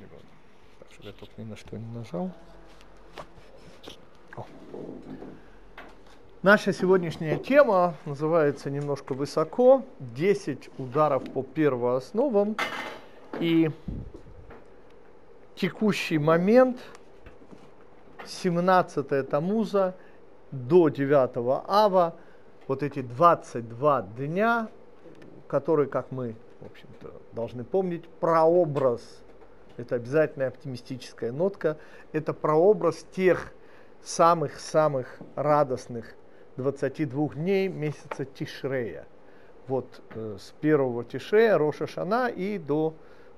Так, чтобы я тут ни на что не нажал. О. Наша сегодняшняя тема называется немножко высоко. 10 ударов по первоосновам. И текущий момент, 17 Тамуза до 9 Ава, вот эти 22 дня, которые, как мы, в общем-то, должны помнить, прообраз, это обязательная оптимистическая нотка, это прообраз тех самых-самых радостных 22 дней месяца Тишрея. Вот э, с первого Тишрея, Роша Шана и до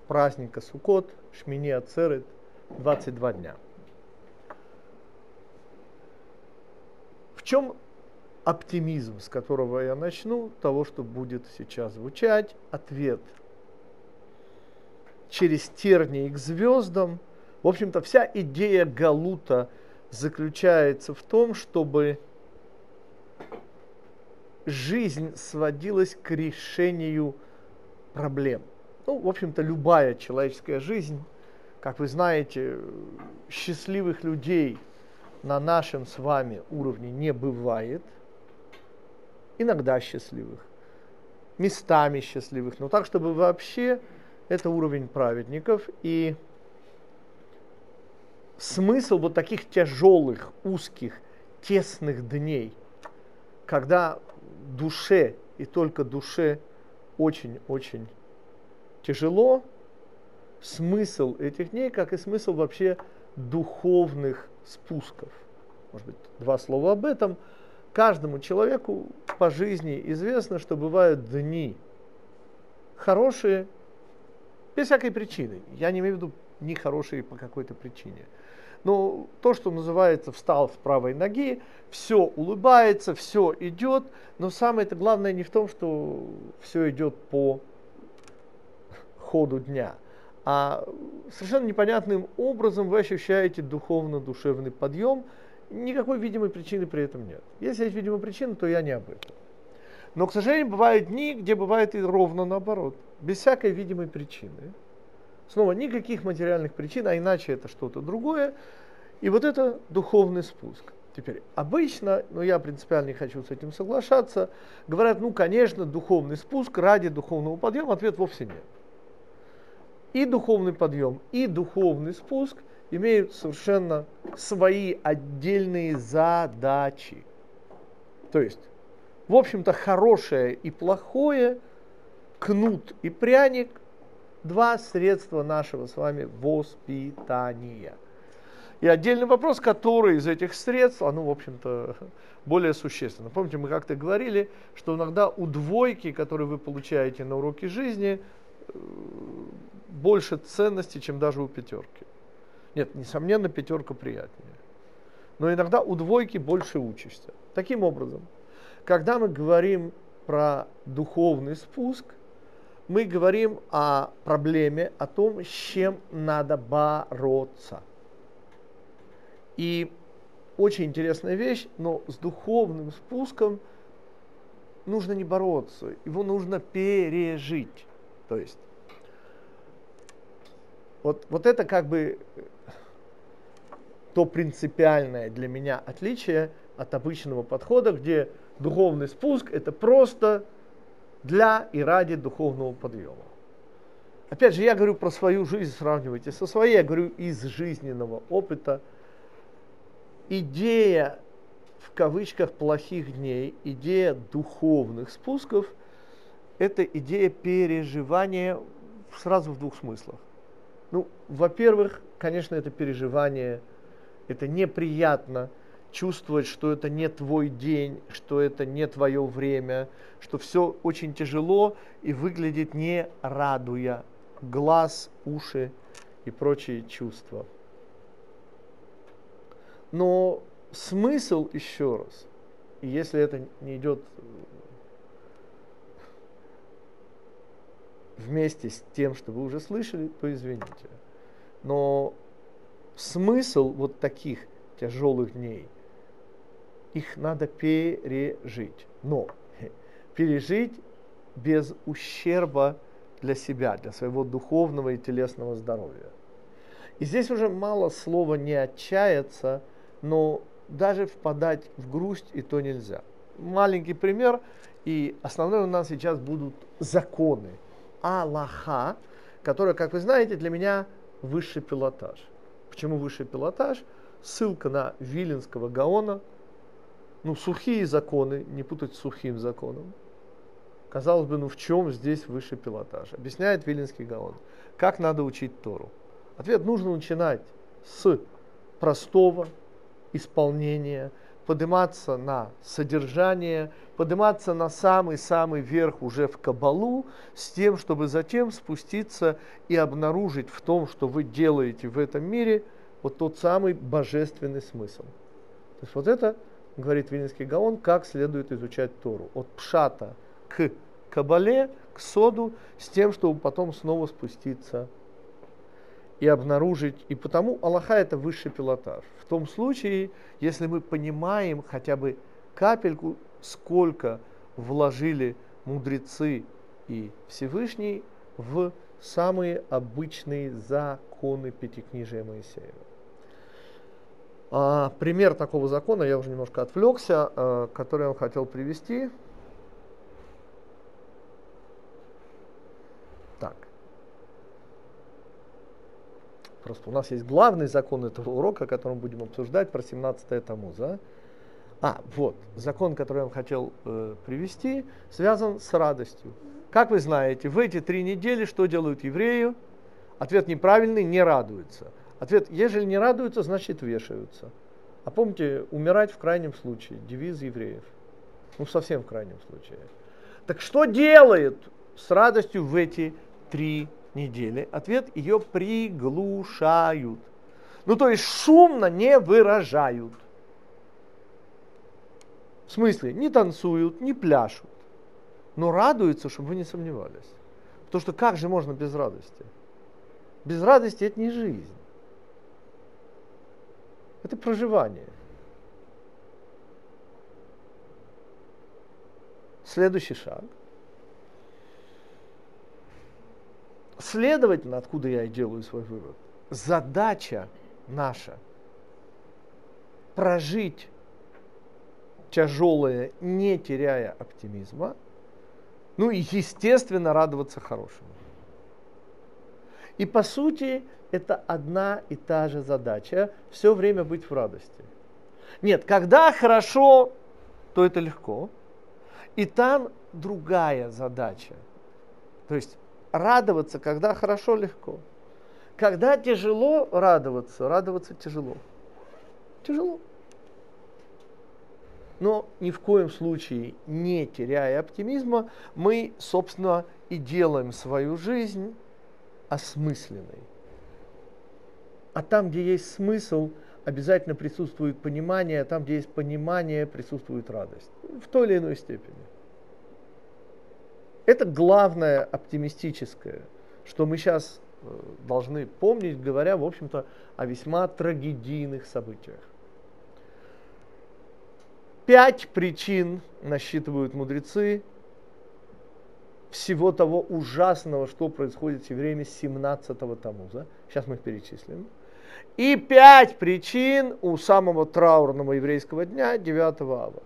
праздника Сукот, Шмини Ацерет, 22 дня. В чем оптимизм, с которого я начну, того, что будет сейчас звучать? Ответ. Через тернии к звездам. В общем-то, вся идея Галута заключается в том, чтобы жизнь сводилась к решению проблем – ну, в общем-то, любая человеческая жизнь, как вы знаете, счастливых людей на нашем с вами уровне не бывает. Иногда счастливых, местами счастливых, но так, чтобы вообще это уровень праведников. И смысл вот таких тяжелых, узких, тесных дней, когда душе и только душе очень-очень тяжело, смысл этих дней, как и смысл вообще духовных спусков. Может быть, два слова об этом. Каждому человеку по жизни известно, что бывают дни хорошие без всякой причины. Я не имею в виду не хорошие по какой-то причине. Но то, что называется встал с правой ноги, все улыбается, все идет, но самое это главное не в том, что все идет по ходу дня. А совершенно непонятным образом вы ощущаете духовно-душевный подъем, никакой видимой причины при этом нет. Если есть видимая причина, то я не об этом. Но, к сожалению, бывают дни, где бывает и ровно наоборот, без всякой видимой причины. Снова никаких материальных причин, а иначе это что-то другое. И вот это духовный спуск. Теперь, обычно, но я принципиально не хочу с этим соглашаться, говорят, ну, конечно, духовный спуск ради духовного подъема, ответ вовсе нет и духовный подъем, и духовный спуск имеют совершенно свои отдельные задачи. То есть, в общем-то, хорошее и плохое, кнут и пряник – два средства нашего с вами воспитания. И отдельный вопрос, который из этих средств, оно, в общем-то, более существенно. Помните, мы как-то говорили, что иногда у двойки, которые вы получаете на уроке жизни, больше ценности, чем даже у пятерки. Нет, несомненно, пятерка приятнее. Но иногда у двойки больше учишься. Таким образом, когда мы говорим про духовный спуск, мы говорим о проблеме, о том, с чем надо бороться. И очень интересная вещь, но с духовным спуском нужно не бороться, его нужно пережить. То есть вот, вот это как бы то принципиальное для меня отличие от обычного подхода, где духовный спуск это просто для и ради духовного подъема. Опять же, я говорю про свою жизнь, сравнивайте со своей, я говорю из жизненного опыта. Идея в кавычках плохих дней, идея духовных спусков, это идея переживания сразу в двух смыслах. Ну, во-первых, конечно, это переживание, это неприятно чувствовать, что это не твой день, что это не твое время, что все очень тяжело и выглядит не радуя глаз, уши и прочие чувства. Но смысл еще раз, и если это не идет вместе с тем, что вы уже слышали, то извините. Но смысл вот таких тяжелых дней, их надо пережить. Но пережить без ущерба для себя, для своего духовного и телесного здоровья. И здесь уже мало слова не отчаяться, но даже впадать в грусть и то нельзя. Маленький пример, и основной у нас сейчас будут законы. Аллаха, которая, как вы знаете, для меня высший пилотаж. Почему высший пилотаж? Ссылка на Виленского Гаона. Ну, сухие законы, не путать с сухим законом. Казалось бы, ну в чем здесь высший пилотаж? Объясняет Виленский Гаон. Как надо учить Тору? Ответ нужно начинать с простого исполнения, подниматься на содержание, подниматься на самый-самый верх уже в Кабалу, с тем, чтобы затем спуститься и обнаружить в том, что вы делаете в этом мире, вот тот самый божественный смысл. То есть вот это, говорит Вильнинский Гаон, как следует изучать Тору. От пшата к Кабале, к Соду, с тем, чтобы потом снова спуститься и обнаружить. И потому Аллаха это высший пилотаж. В том случае, если мы понимаем хотя бы капельку, сколько вложили мудрецы и Всевышний в самые обычные законы Пятикнижия Моисеева. А, пример такого закона, я уже немножко отвлекся, а, который он хотел привести. Так. Просто у нас есть главный закон этого урока, который мы будем обсуждать, про 17 Тамуза. А, вот, закон, который я вам хотел э, привести, связан с радостью. Как вы знаете, в эти три недели что делают евреи? Ответ неправильный, не радуются. Ответ, ежели не радуются, значит вешаются. А помните, умирать в крайнем случае, девиз евреев. Ну, совсем в крайнем случае. Так что делает с радостью в эти три недели, ответ ее приглушают. Ну, то есть шумно не выражают. В смысле, не танцуют, не пляшут, но радуются, чтобы вы не сомневались. Потому что как же можно без радости? Без радости это не жизнь. Это проживание. Следующий шаг – Следовательно, откуда я и делаю свой вывод, задача наша прожить тяжелое, не теряя оптимизма, ну и, естественно, радоваться хорошему. И по сути, это одна и та же задача, все время быть в радости. Нет, когда хорошо, то это легко. И там другая задача. То есть радоваться, когда хорошо, легко. Когда тяжело радоваться, радоваться тяжело. Тяжело. Но ни в коем случае, не теряя оптимизма, мы, собственно, и делаем свою жизнь осмысленной. А там, где есть смысл, обязательно присутствует понимание, а там, где есть понимание, присутствует радость. В той или иной степени. Это главное оптимистическое, что мы сейчас э, должны помнить, говоря, в общем-то, о весьма трагедийных событиях. Пять причин насчитывают мудрецы всего того ужасного, что происходит в время 17-го Тамуза. Сейчас мы их перечислим. И пять причин у самого траурного еврейского дня 9 ава.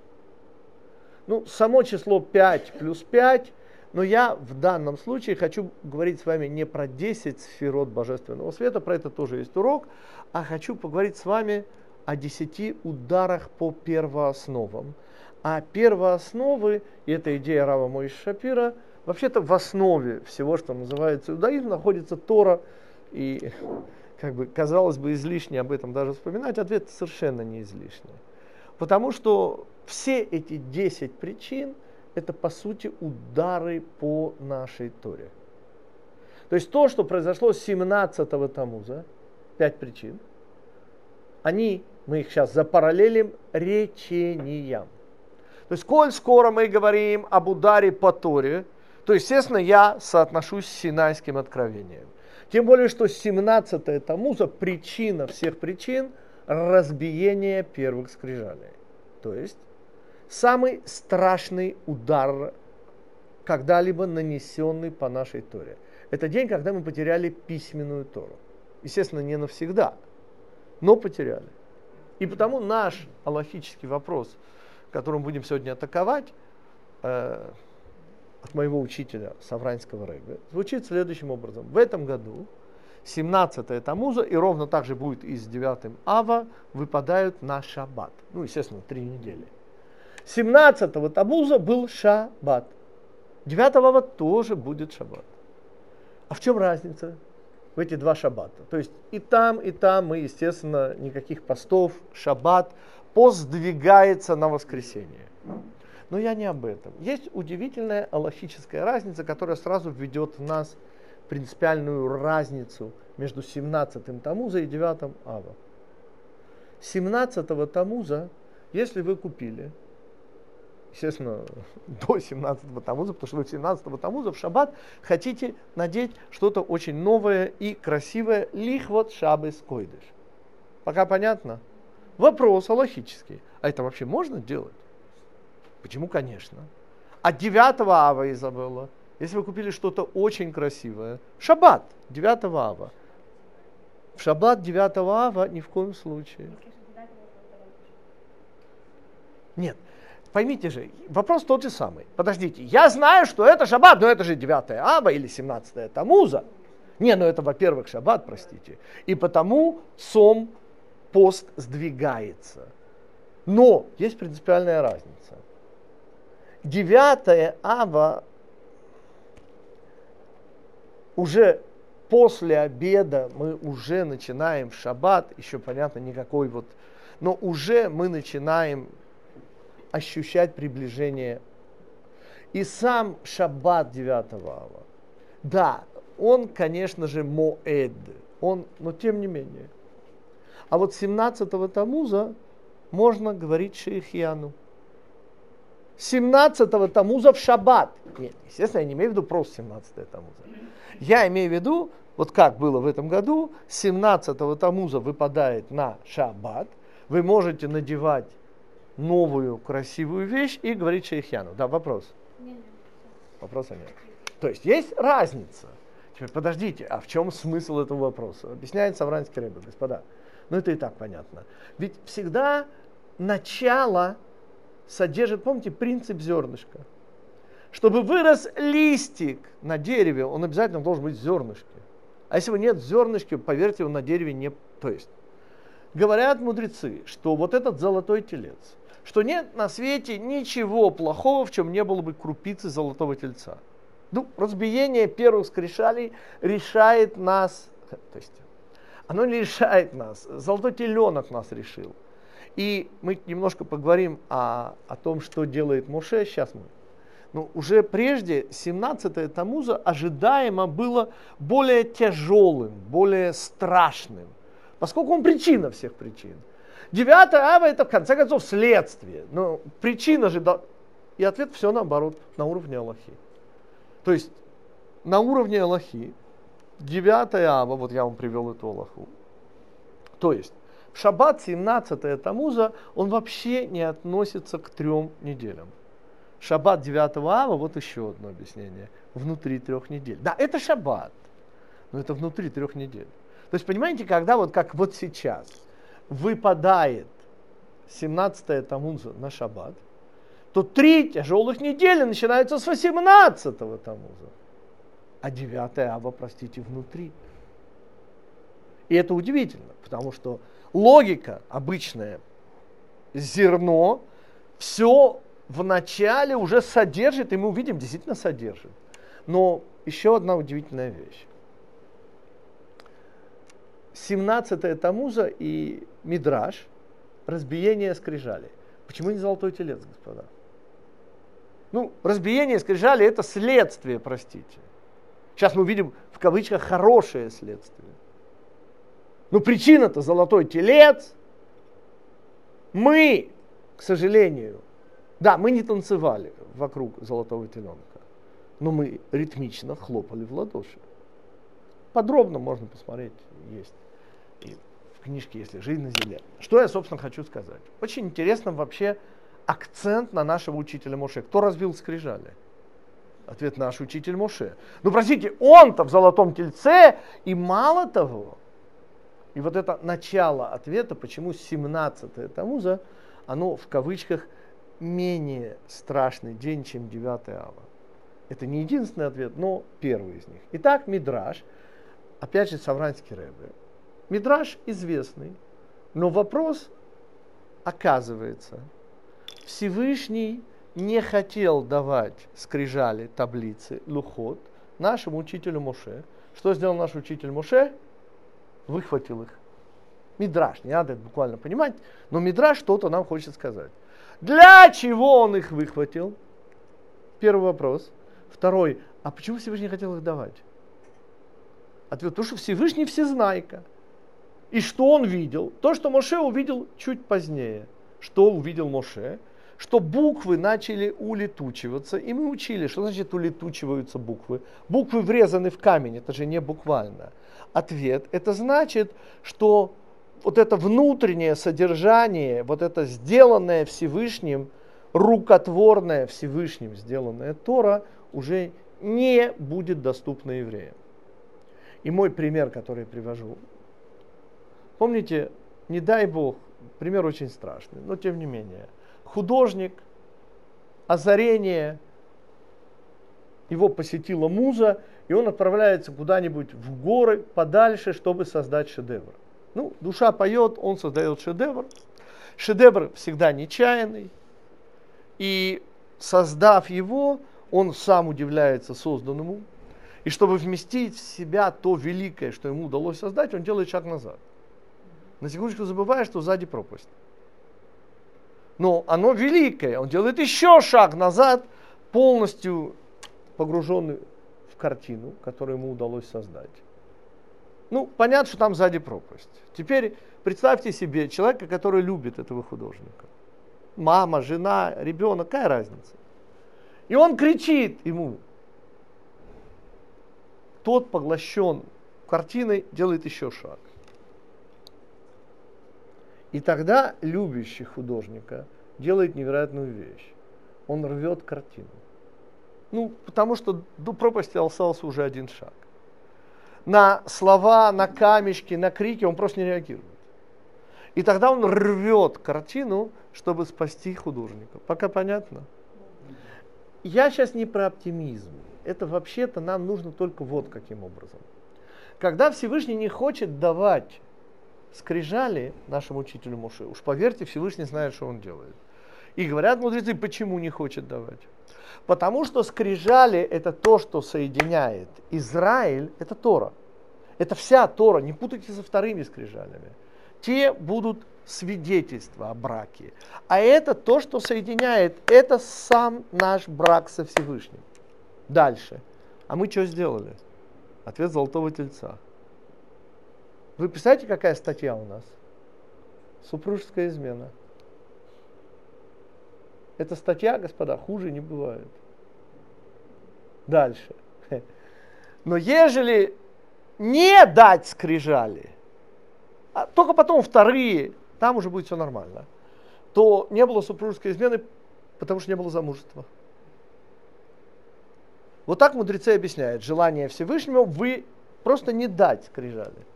Ну, само число 5 плюс 5 но я в данном случае хочу говорить с вами не про 10 сферот божественного света, про это тоже есть урок, а хочу поговорить с вами о 10 ударах по первоосновам. А первоосновы, и это идея Рава Моиш Шапира, вообще-то в основе всего, что называется иудаизм, находится Тора. И, как бы, казалось бы, излишне об этом даже вспоминать, ответ совершенно не излишний. Потому что все эти 10 причин – это по сути удары по нашей Торе. То есть то, что произошло с 17-го Тамуза, пять причин, они, мы их сейчас запараллелим речениям. То есть, коль скоро мы говорим об ударе по Торе, то, естественно, я соотношусь с Синайским откровением. Тем более, что 17 Тамуза причина всех причин разбиения первых скрижалей. То есть, самый страшный удар, когда-либо нанесенный по нашей Торе. Это день, когда мы потеряли письменную Тору. Естественно, не навсегда, но потеряли. И потому наш аллахический вопрос, которым будем сегодня атаковать, э, от моего учителя Савранского Рэбе, звучит следующим образом. В этом году 17 Тамуза, и ровно так же будет и с 9 Ава, выпадают на шаббат. Ну, естественно, три недели. 17 Тамуза был шаббат. 9 Ава тоже будет шаббат. А в чем разница в эти два шаббата? То есть и там, и там мы, естественно, никаких постов, шаббат, пост сдвигается на воскресенье. Но я не об этом. Есть удивительная аллахическая разница, которая сразу введет в нас принципиальную разницу между 17-м Тамуза и 9-м Ава. 17-го Тамуза, если вы купили, естественно, до 17-го Тамуза, потому что вы 17-го Тамуза в шаббат хотите надеть что-то очень новое и красивое, лихвот шабес койдыш. Пока понятно? Вопрос аллахический. А это вообще можно делать? Почему, конечно? А 9 ава Изабелла, если вы купили что-то очень красивое, шаббат 9 ава. В шаббат 9 ава ни в коем случае. Нет, поймите же, вопрос тот же самый. Подождите, я знаю, что это шаббат, но это же 9 ава или 17 тамуза. Не, ну это, во-первых, шаббат, простите. И потому сом пост сдвигается. Но есть принципиальная разница. 9 ава уже после обеда мы уже начинаем в шаббат, еще понятно никакой вот, но уже мы начинаем ощущать приближение. И сам шаббат 9 ава, да, он, конечно же, моэд, он, но тем не менее. А вот 17-го Тамуза можно говорить шейхьяну. 17-го Тамуза в шаббат. Нет, естественно, я не имею в виду просто 17 Тамуза. Я имею в виду, вот как было в этом году, 17-го Тамуза выпадает на шаббат. Вы можете надевать новую красивую вещь и говорить шейхяну. Да, вопрос? Вопроса нет. То есть есть разница. Теперь подождите, а в чем смысл этого вопроса? Объясняет Савранский Рэбе, господа. Ну это и так понятно. Ведь всегда начало содержит, помните, принцип зернышка. Чтобы вырос листик на дереве, он обязательно должен быть в зернышке. А если его нет в зернышке, поверьте, он на дереве не... То есть, говорят мудрецы, что вот этот золотой телец, что нет на свете ничего плохого, в чем не было бы крупицы золотого тельца. Ну, разбиение первых скрижалей решает нас, то есть, оно не решает нас, золотой теленок нас решил. И мы немножко поговорим о, о том, что делает Моше. Сейчас мы. Но уже прежде 17-е Тамуза ожидаемо было более тяжелым, более страшным, поскольку он причина всех причин. 9 ава это в конце концов следствие. Но причина же... И ответ все наоборот, на уровне Аллахи. То есть на уровне Аллахи 9 ава, вот я вам привел эту Аллаху. То есть шаббат 17 Тамуза он вообще не относится к трем неделям. Шаббат 9 ава, вот еще одно объяснение, внутри трех недель. Да, это шаббат, но это внутри трех недель. То есть, понимаете, когда вот как вот сейчас выпадает 17 Тамуза на шаббат, то три тяжелых недели начинаются с 18 Тамуза, а 9 ава, простите, внутри. И это удивительно, потому что логика обычная. Зерно все в начале уже содержит, и мы увидим, действительно содержит. Но еще одна удивительная вещь. 17-е Тамуза и Мидраш, разбиение скрижали. Почему не золотой телец, господа? Ну, разбиение скрижали это следствие, простите. Сейчас мы увидим в кавычках хорошее следствие. Но причина-то золотой телец. Мы, к сожалению, да, мы не танцевали вокруг золотого теленка, но мы ритмично хлопали в ладоши. Подробно можно посмотреть, есть и в книжке, если «Жизнь на земле». Что я, собственно, хочу сказать. Очень интересно вообще акцент на нашего учителя Моше. Кто разбил скрижали? Ответ наш учитель Моше. Ну, простите, он-то в золотом тельце, и мало того, И вот это начало ответа, почему 17-е Тамуза, оно в кавычках менее страшный день, чем 9 ава. Это не единственный ответ, но первый из них. Итак, Мидраш, опять же, Савранский Рэбе. Мидраш известный, но вопрос оказывается, Всевышний не хотел давать скрижали, таблицы, лухот нашему учителю Моше. Что сделал наш учитель Моше? Выхватил их. Мидраш, не надо это буквально понимать, но Мидраш что-то нам хочет сказать. Для чего он их выхватил? Первый вопрос. Второй, а почему Всевышний хотел их давать? Ответ, потому что Всевышний всезнайка. И что он видел? То, что Моше увидел чуть позднее. Что увидел Моше? Что буквы начали улетучиваться. И мы учили, что значит улетучиваются буквы. Буквы врезаны в камень, это же не буквально. Ответ, это значит, что вот это внутреннее содержание, вот это сделанное Всевышним, рукотворное Всевышним сделанное Тора уже не будет доступно евреям. И мой пример, который я привожу, помните, не дай Бог, пример очень страшный, но тем не менее, художник, озарение, его посетила муза, и он отправляется куда-нибудь в горы подальше, чтобы создать шедевр. Ну, душа поет, он создает шедевр. Шедевр всегда нечаянный. И создав его, он сам удивляется созданному. И чтобы вместить в себя то великое, что ему удалось создать, он делает шаг назад. На секундочку забывая, что сзади пропасть. Но оно великое, он делает еще шаг назад, полностью погруженный в картину, которую ему удалось создать. Ну, понятно, что там сзади пропасть. Теперь представьте себе человека, который любит этого художника. Мама, жена, ребенок, какая разница? И он кричит ему. Тот поглощен картиной, делает еще шаг. И тогда любящий художника делает невероятную вещь. Он рвет картину. Ну, потому что до пропасти остался уже один шаг на слова, на камешки, на крики, он просто не реагирует. И тогда он рвет картину, чтобы спасти художника. Пока понятно? Я сейчас не про оптимизм. Это вообще-то нам нужно только вот каким образом. Когда Всевышний не хочет давать скрижали нашему учителю Муше, уж поверьте, Всевышний знает, что он делает. И говорят мудрецы, почему не хочет давать. Потому что скрижали это то, что соединяет. Израиль это Тора. Это вся Тора, не путайте со вторыми скрижалями. Те будут свидетельства о браке. А это то, что соединяет, это сам наш брак со Всевышним. Дальше. А мы что сделали? Ответ золотого тельца. Вы представляете, какая статья у нас? Супружеская измена. Эта статья, господа, хуже не бывает. Дальше. Но ежели не дать скрижали, а только потом вторые, там уже будет все нормально, то не было супружеской измены, потому что не было замужества. Вот так мудрецы объясняют. Желание Всевышнего вы просто не дать скрижали.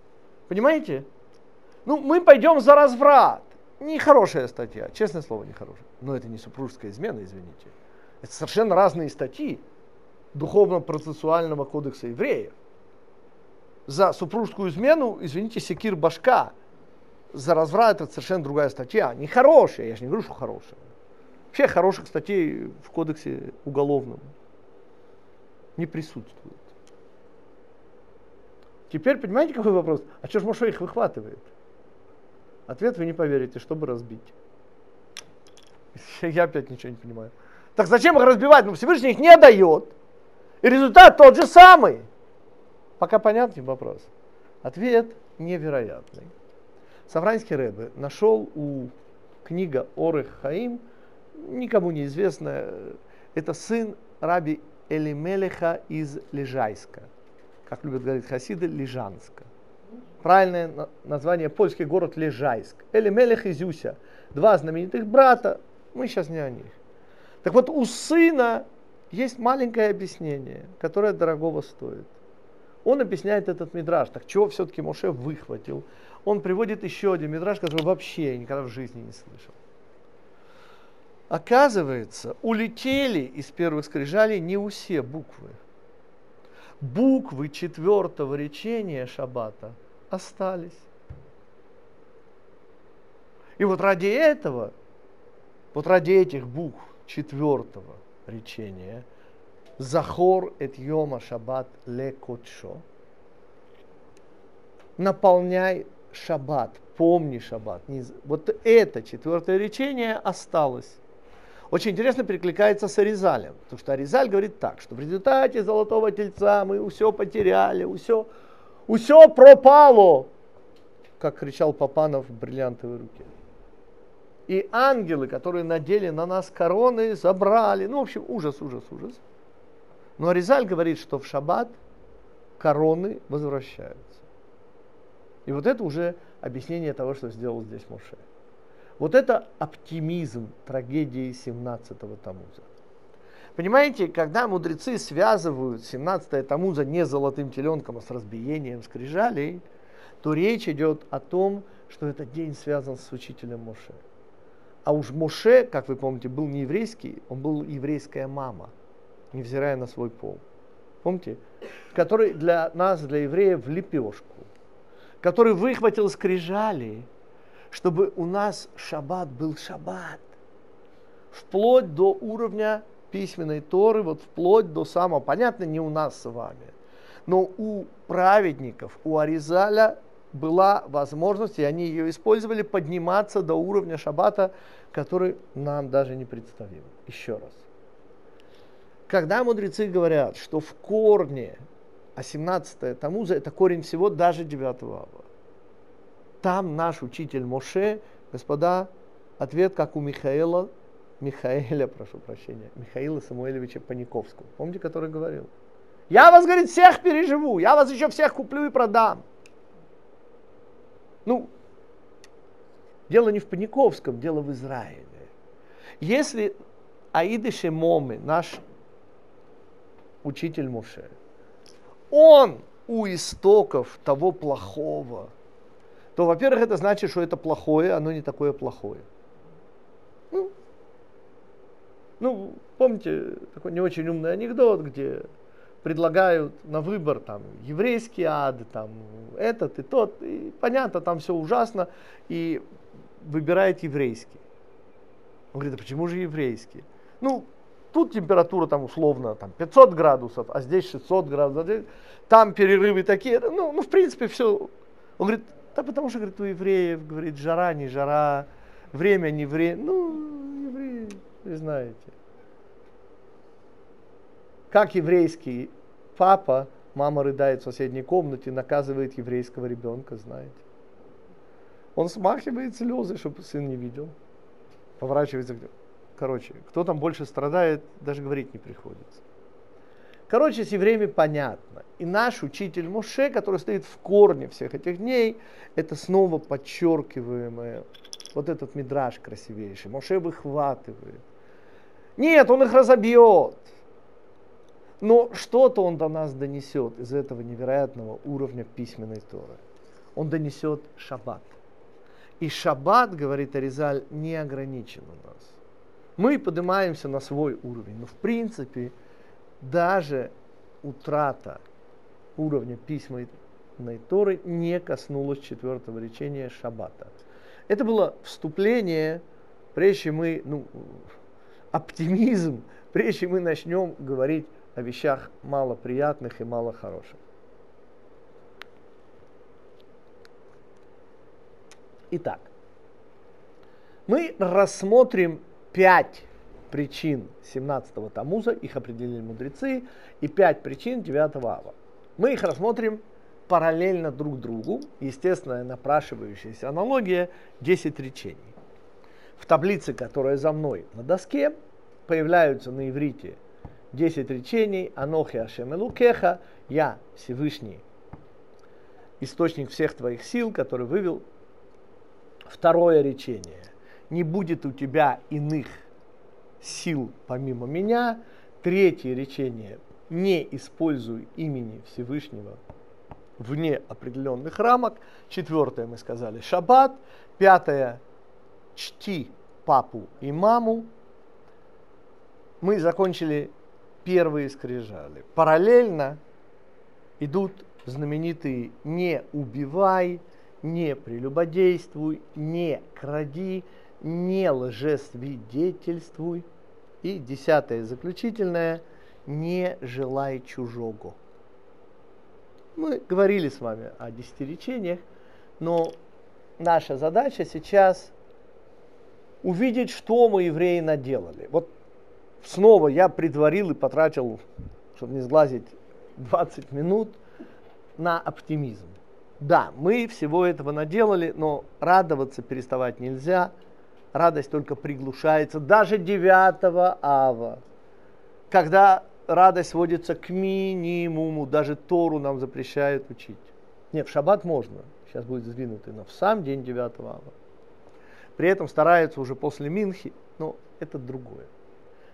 Понимаете? Ну, мы пойдем за разврат. Нехорошая статья, честное слово, нехорошая. Но это не супружеская измена, извините. Это совершенно разные статьи духовно-процессуального кодекса евреев. За супружескую измену, извините, секир башка. За разврат это совершенно другая статья. Нехорошая, я же не говорю, что хорошая. Вообще хороших статей в кодексе уголовном не присутствует. Теперь понимаете, какой вопрос? А что же Моше их выхватывает? Ответ вы не поверите, чтобы разбить. Я опять ничего не понимаю. Так зачем их разбивать? Ну Всевышний их не дает. И результат тот же самый. Пока понятный вопрос. Ответ невероятный. Савранский Рэбе нашел у книга Орых Хаим, никому неизвестная, это сын раби Элимелеха из Лежайска, как любят говорить хасиды, Лежанска правильное название польский город Лежайск. Элемелех и Зюся. Два знаменитых брата. Мы сейчас не о них. Так вот, у сына есть маленькое объяснение, которое дорогого стоит. Он объясняет этот мидраж. Так чего все-таки Моше выхватил? Он приводит еще один мидраж, который вообще я никогда в жизни не слышал. Оказывается, улетели из первых скрижалей не все буквы. Буквы четвертого речения Шаббата остались. И вот ради этого, вот ради этих букв четвертого речения, Захор эт йома шаббат ле котшо, наполняй шаббат, помни шаббат. Вот это четвертое речение осталось. Очень интересно перекликается с Аризалем, потому что Аризаль говорит так, что в результате золотого тельца мы все потеряли, все, все пропало, как кричал Папанов в бриллиантовой руке. И ангелы, которые надели на нас короны, забрали. Ну, в общем, ужас, ужас, ужас. Но Аризаль говорит, что в шаббат короны возвращаются. И вот это уже объяснение того, что сделал здесь Моше. Вот это оптимизм трагедии 17-го Тамуза. Понимаете, когда мудрецы связывают 17-е Тамуза не с золотым теленком, а с разбиением скрижалей, то речь идет о том, что этот день связан с учителем Моше. А уж Моше, как вы помните, был не еврейский, он был еврейская мама, невзирая на свой пол. Помните? Который для нас, для евреев, в лепешку. Который выхватил скрижали – чтобы у нас шаббат был шаббат. Вплоть до уровня письменной Торы, вот вплоть до самого, понятно, не у нас с вами, но у праведников, у Аризаля была возможность, и они ее использовали, подниматься до уровня шаббата, который нам даже не представим. Еще раз. Когда мудрецы говорят, что в корне, а 17 Тамуза это корень всего даже 9 ава, там наш учитель Моше, господа, ответ как у Михаила, Михаэля, прошу прощения, Михаила Самуэлевича Паниковского. Помните, который говорил? Я вас, говорит, всех переживу, я вас еще всех куплю и продам. Ну, дело не в Паниковском, дело в Израиле. Если Аиды Шемоми, наш учитель Моше, он у истоков того плохого, то, во-первых, это значит, что это плохое, оно не такое плохое. Ну, ну, помните такой не очень умный анекдот, где предлагают на выбор там еврейский ад, там этот и тот, и понятно, там все ужасно, и выбирает еврейский. Он говорит, а почему же еврейский? Ну, тут температура там условно там 500 градусов, а здесь 600 градусов, там перерывы такие, ну, ну в принципе все. Он говорит, да потому что, говорит, у евреев, говорит, жара, не жара, время, не время. Ну, евреи, вы знаете. Как еврейский папа, мама рыдает в соседней комнате, наказывает еврейского ребенка, знаете. Он смахивает слезы, чтобы сын не видел. Поворачивается. Короче, кто там больше страдает, даже говорить не приходится. Короче, с евреями понятно. И наш учитель Муше, который стоит в корне всех этих дней, это снова подчеркиваемое, вот этот мидраж красивейший. Моше выхватывает. Нет, он их разобьет. Но что-то он до нас донесет из этого невероятного уровня письменной Торы. Он донесет шаббат. И шаббат, говорит Аризаль, не ограничен у нас. Мы поднимаемся на свой уровень, но в принципе – даже утрата уровня письменной Торы не коснулась четвертого речения Шаббата. Это было вступление, прежде чем мы, ну, оптимизм, прежде чем мы начнем говорить о вещах малоприятных и мало хороших. Итак, мы рассмотрим пять причин 17-го Тамуза, их определили мудрецы, и пять причин 9 Ава. Мы их рассмотрим параллельно друг другу, естественная напрашивающаяся аналогия 10 речений. В таблице, которая за мной на доске, появляются на иврите 10 речений «Анохи Ашем Элукеха» «Я Всевышний, источник всех твоих сил, который вывел». Второе речение «Не будет у тебя иных сил помимо меня. Третье речение не используй имени Всевышнего вне определенных рамок. Четвертое мы сказали шаббат. Пятое чти папу и маму. Мы закончили первые скрижали. Параллельно идут знаменитые «не убивай», «не прелюбодействуй», «не кради», «не лжесвидетельствуй». И десятое, заключительное, «не желай чужого». Мы говорили с вами о десяти речениях, но наша задача сейчас увидеть, что мы, евреи, наделали. Вот снова я предварил и потратил, чтобы не сглазить, 20 минут на оптимизм. Да, мы всего этого наделали, но радоваться переставать нельзя. Радость только приглушается. Даже 9 ава, когда радость сводится к минимуму, даже Тору нам запрещают учить. Нет, в шаббат можно, сейчас будет сдвинутый, но в сам день 9 ава. При этом стараются уже после Минхи, но это другое.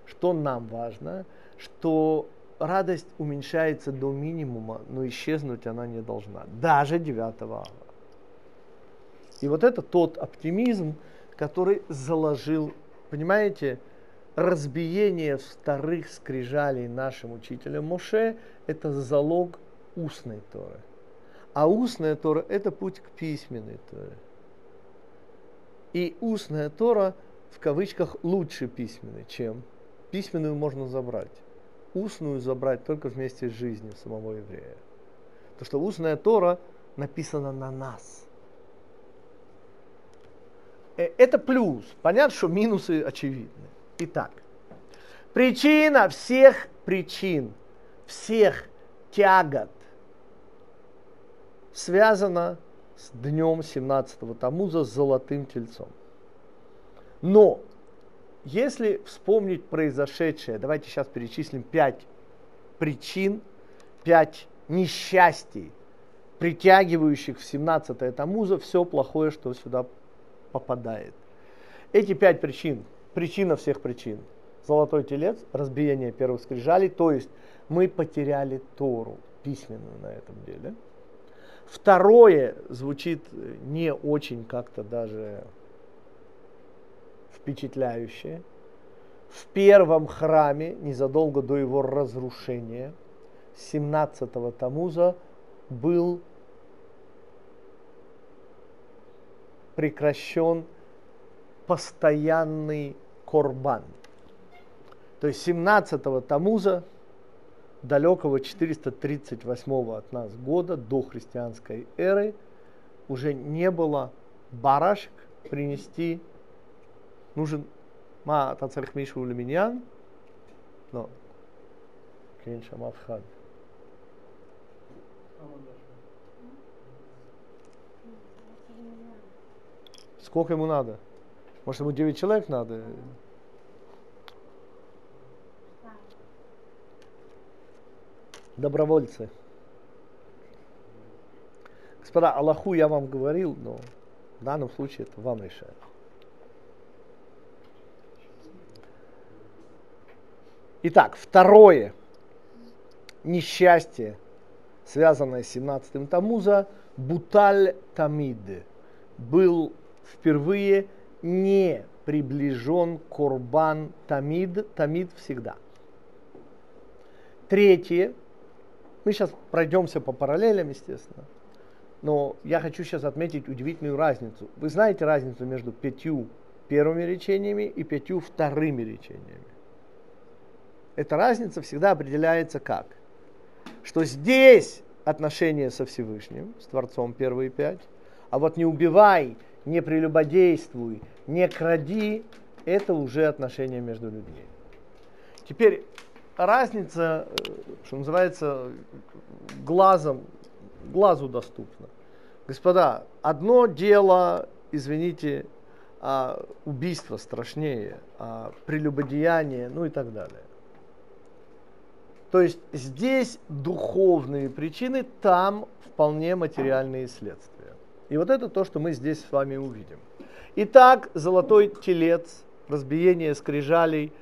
Что нам важно, что радость уменьшается до минимума, но исчезнуть она не должна, даже 9 ава. И вот это тот оптимизм, который заложил, понимаете, разбиение вторых скрижалей нашим учителем Моше – это залог устной Торы. А устная Тора – это путь к письменной Торе. И устная Тора в кавычках лучше письменной, чем письменную можно забрать. Устную забрать только вместе с жизнью самого еврея. Потому что устная Тора написана на нас. Э, это плюс. Понятно, что минусы очевидны. Итак, причина всех причин, всех тягот связана с днем 17-го Тамуза с золотым тельцом. Но, если вспомнить произошедшее, давайте сейчас перечислим пять причин, пять несчастий, притягивающих в 17-е Тамуза все плохое, что сюда попадает. Эти пять причин причина всех причин. Золотой телец, разбиение первых скрижалей, то есть мы потеряли Тору письменную на этом деле. Второе звучит не очень как-то даже впечатляюще. В первом храме, незадолго до его разрушения, 17-го Тамуза, был прекращен постоянный корбан. То есть 17-го Тамуза, далекого 438 от нас года, до христианской эры, уже не было барашек принести. Нужен ма тацарих мишу леминьян, но кенша Сколько ему надо? Может, ему 9 человек надо? Добровольцы. Господа, Аллаху я вам говорил, но в данном случае это вам решать. Итак, второе несчастье, связанное с 17-м Тамуза, Буталь Тамид, был впервые не приближен Курбан Тамид, Тамид всегда. Третье, мы сейчас пройдемся по параллелям, естественно, но я хочу сейчас отметить удивительную разницу. Вы знаете разницу между пятью первыми речениями и пятью вторыми речениями. Эта разница всегда определяется как? Что здесь отношения со Всевышним, с Творцом первые пять, а вот не убивай, не прелюбодействуй, не кради, это уже отношения между людьми. Теперь разница, э, что называется, глазом, глазу доступна. Господа, одно дело, извините, а убийство страшнее, а прелюбодеяние, ну и так далее. То есть здесь духовные причины, там вполне материальные следствия. И вот это то, что мы здесь с вами увидим. Итак, золотой телец, разбиение скрижалей,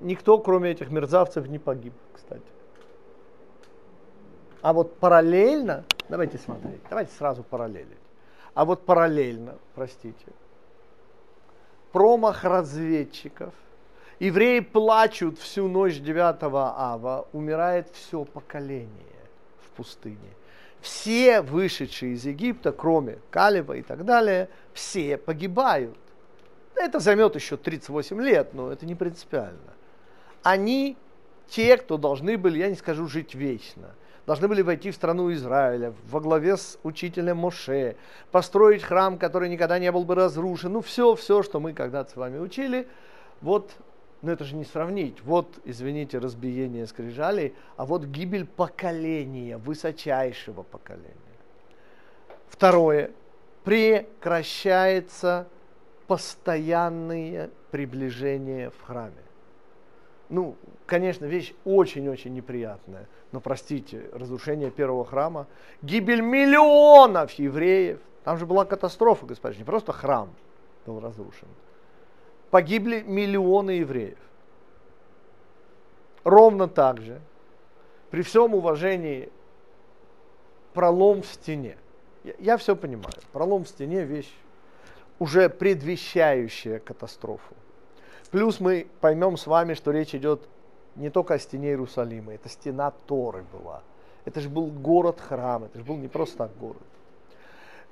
никто, кроме этих мерзавцев, не погиб, кстати. А вот параллельно, давайте смотреть, давайте сразу параллелить. А вот параллельно, простите, промах разведчиков, евреи плачут всю ночь 9 ава, умирает все поколение в пустыне. Все вышедшие из Египта, кроме Калева и так далее, все погибают. Это займет еще 38 лет, но это не принципиально. Они те, кто должны были, я не скажу, жить вечно. Должны были войти в страну Израиля во главе с учителем Моше, построить храм, который никогда не был бы разрушен. Ну, все, все, что мы когда-то с вами учили. Вот, ну это же не сравнить. Вот, извините, разбиение скрижалей, а вот гибель поколения, высочайшего поколения. Второе. Прекращается постоянные приближения в храме. Ну, конечно, вещь очень-очень неприятная. Но простите, разрушение первого храма, гибель миллионов евреев. Там же была катастрофа, господин, не просто храм был разрушен. Погибли миллионы евреев. Ровно так же, при всем уважении, пролом в стене. Я, я все понимаю. Пролом в стене вещь уже предвещающая катастрофу. Плюс мы поймем с вами, что речь идет не только о стене Иерусалима, это стена Торы была. Это же был город-храм, это же был не просто так город.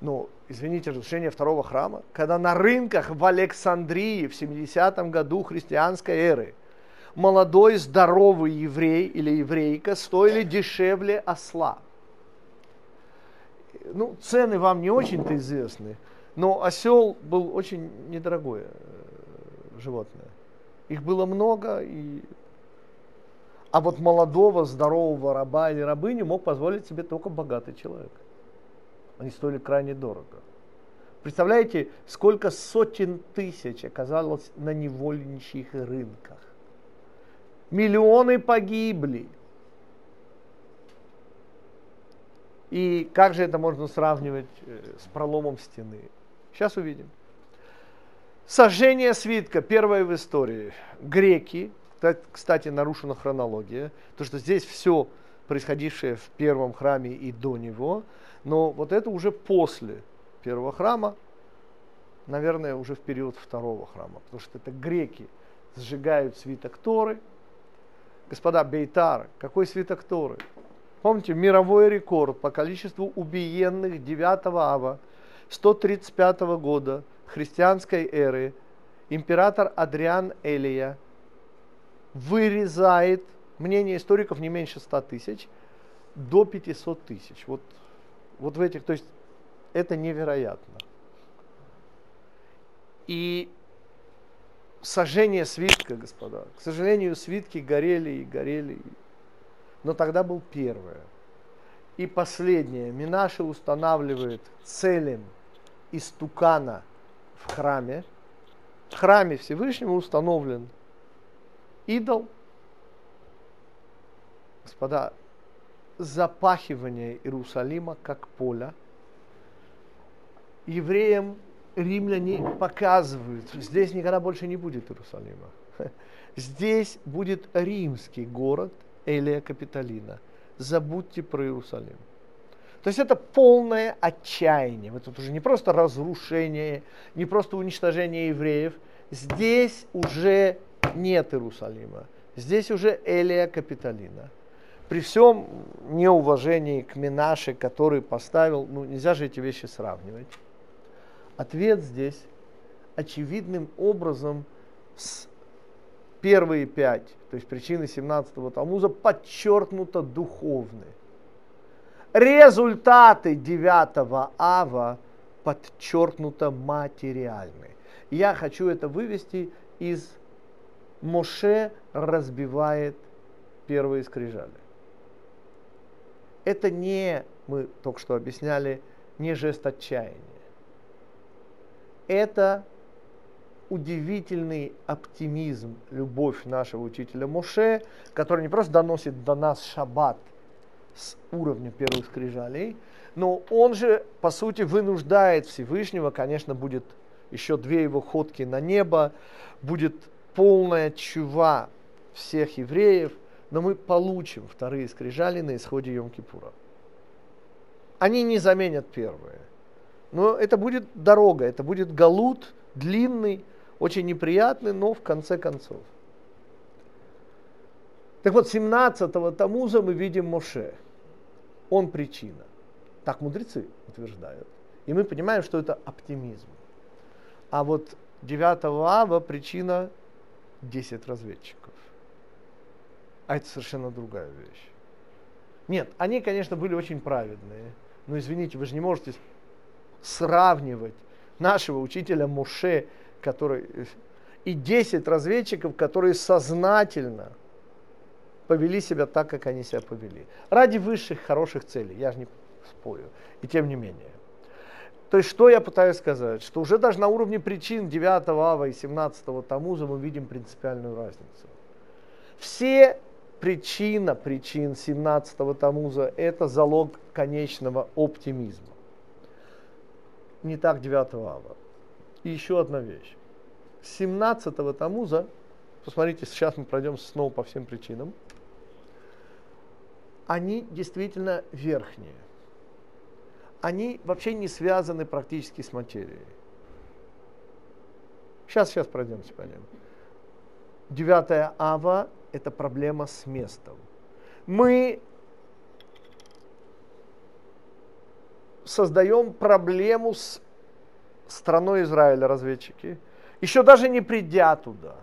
Но, извините, разрушение второго храма, когда на рынках в Александрии в 70-м году христианской эры молодой здоровый еврей или еврейка стоили дешевле осла. Ну, цены вам не очень-то известны, но осел был очень недорогое э, животное. Их было много, и... а вот молодого, здорового раба или рабыню мог позволить себе только богатый человек. Они стоили крайне дорого. Представляете, сколько сотен тысяч оказалось на невольничьих рынках. Миллионы погибли. И как же это можно сравнивать э, с проломом стены? Сейчас увидим. Сожжение свитка, первое в истории. Греки, кстати, нарушена хронология, то что здесь все происходившее в первом храме и до него, но вот это уже после первого храма, наверное, уже в период второго храма, потому что это греки сжигают свиток Торы. Господа, Бейтар, какой свиток Торы? Помните, мировой рекорд по количеству убиенных 9 ава 135 года христианской эры император Адриан Элия вырезает, мнение историков не меньше 100 тысяч, до 500 тысяч. Вот, вот в этих, то есть это невероятно. И сожжение свитка, господа. К сожалению, свитки горели и горели. Но тогда был первое. И последнее. Минаши устанавливает целым истукана в храме. В храме Всевышнего установлен идол. Господа, запахивание Иерусалима как поля. Евреям римляне показывают, здесь никогда больше не будет Иерусалима. Здесь будет римский город Элия Капитолина. Забудьте про Иерусалим. То есть это полное отчаяние. Это уже не просто разрушение, не просто уничтожение евреев. Здесь уже нет Иерусалима. Здесь уже Элия Капитолина. При всем неуважении к Минаше, который поставил, ну нельзя же эти вещи сравнивать. Ответ здесь очевидным образом с первые пять, то есть причины 17-го Талмуза, подчеркнуто духовные результаты 9 ава подчеркнуто материальны. Я хочу это вывести из Моше разбивает первые скрижали. Это не, мы только что объясняли, не жест отчаяния. Это удивительный оптимизм, любовь нашего учителя Моше, который не просто доносит до нас шаббат – с уровня первых скрижалей, но он же, по сути, вынуждает Всевышнего, конечно, будет еще две его ходки на небо, будет полная чува всех евреев, но мы получим вторые скрижали на исходе Йом-Кипура. Они не заменят первые. Но это будет дорога, это будет галут, длинный, очень неприятный, но в конце концов. Так вот, 17-го Тамуза мы видим Моше. Он причина. Так мудрецы утверждают. И мы понимаем, что это оптимизм. А вот 9 ава причина 10 разведчиков. А это совершенно другая вещь. Нет, они, конечно, были очень праведные. Но извините, вы же не можете сравнивать нашего учителя Муше, который и 10 разведчиков, которые сознательно повели себя так, как они себя повели. Ради высших, хороших целей, я же не спорю. И тем не менее. То есть, что я пытаюсь сказать? Что уже даже на уровне причин 9 ава и 17 Тамуза мы видим принципиальную разницу. Все причина причин 17 Тамуза – это залог конечного оптимизма. Не так 9 ава. И еще одна вещь. 17 Тамуза, посмотрите, сейчас мы пройдем снова по всем причинам, они действительно верхние они вообще не связаны практически с материей. Сейчас, сейчас пройдемся по ним. Девятая ава – это проблема с местом. Мы создаем проблему с страной Израиля, разведчики. Еще даже не придя туда,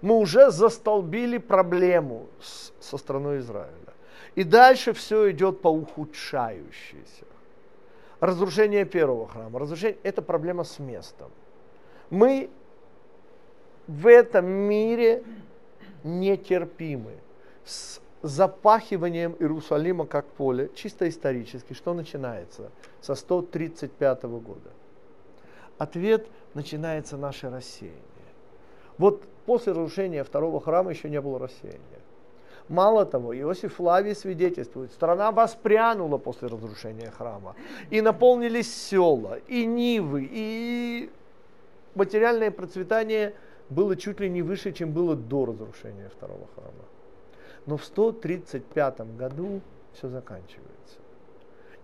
мы уже застолбили проблему с, со страной Израиля. И дальше все идет по ухудшающейся разрушение первого храма. Разрушение – это проблема с местом. Мы в этом мире нетерпимы. С запахиванием Иерусалима как поле, чисто исторически, что начинается? Со 135 года. Ответ начинается наше рассеяние. Вот после разрушения второго храма еще не было рассеяния. Мало того, Иосиф Флавий свидетельствует, страна воспрянула после разрушения храма. И наполнились села, и нивы, и материальное процветание было чуть ли не выше, чем было до разрушения второго храма. Но в 135 году все заканчивается.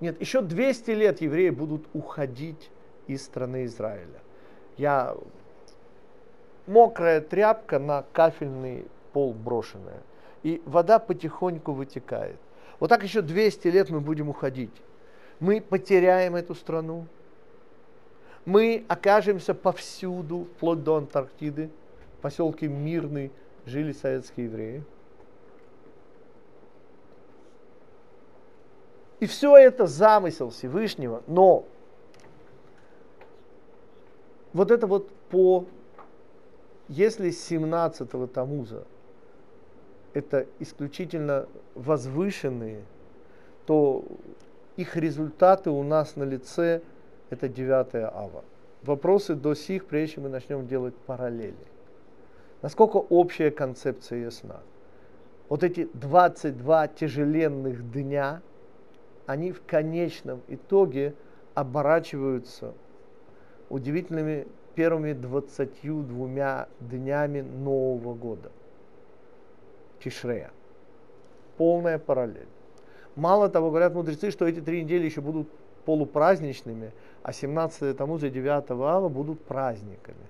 Нет, еще 200 лет евреи будут уходить из страны Израиля. Я мокрая тряпка на кафельный пол брошенная и вода потихоньку вытекает. Вот так еще 200 лет мы будем уходить. Мы потеряем эту страну. Мы окажемся повсюду, вплоть до Антарктиды. В поселке Мирный жили советские евреи. И все это замысел Всевышнего, но вот это вот по, если 17-го Тамуза это исключительно возвышенные, то их результаты у нас на лице это 9 ава. Вопросы до сих, прежде чем мы начнем делать параллели. Насколько общая концепция ясна? Вот эти 22 тяжеленных дня, они в конечном итоге оборачиваются удивительными первыми 22 днями Нового года. Тишрея. Полная параллель. Мало того, говорят мудрецы, что эти три недели еще будут полупраздничными, а 17 Тамуза и 9 Ава будут праздниками.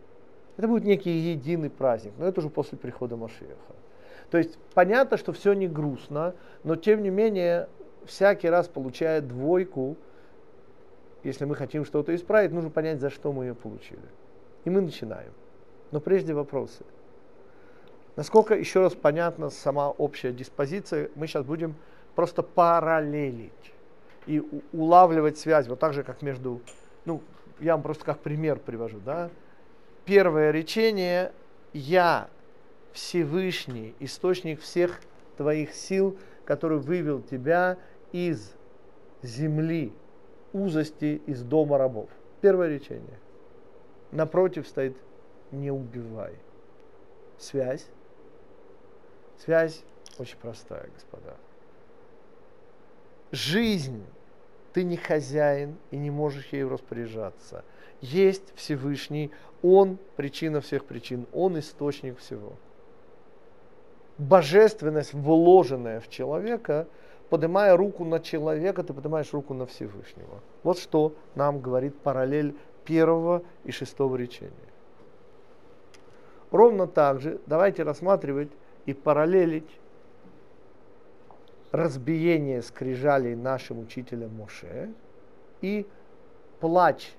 Это будет некий единый праздник, но это уже после прихода Машеха. То есть понятно, что все не грустно, но тем не менее всякий раз получая двойку, если мы хотим что-то исправить, нужно понять, за что мы ее получили. И мы начинаем. Но прежде вопросы. Насколько еще раз понятна сама общая диспозиция, мы сейчас будем просто параллелить и улавливать связь, вот так же, как между, ну, я вам просто как пример привожу, да. Первое речение «Я Всевышний, источник всех твоих сил, который вывел тебя из земли, узости, из дома рабов». Первое речение. Напротив стоит «Не убивай». Связь Связь очень простая, господа. Жизнь, ты не хозяин и не можешь ею распоряжаться. Есть Всевышний, Он причина всех причин, Он источник всего. божественность, вложенная в человека, поднимая руку на человека, ты поднимаешь руку на Всевышнего. Вот что нам говорит параллель первого и шестого речения. Ровно так же давайте рассматривать и параллелить разбиение скрижалей нашим учителем Моше и плач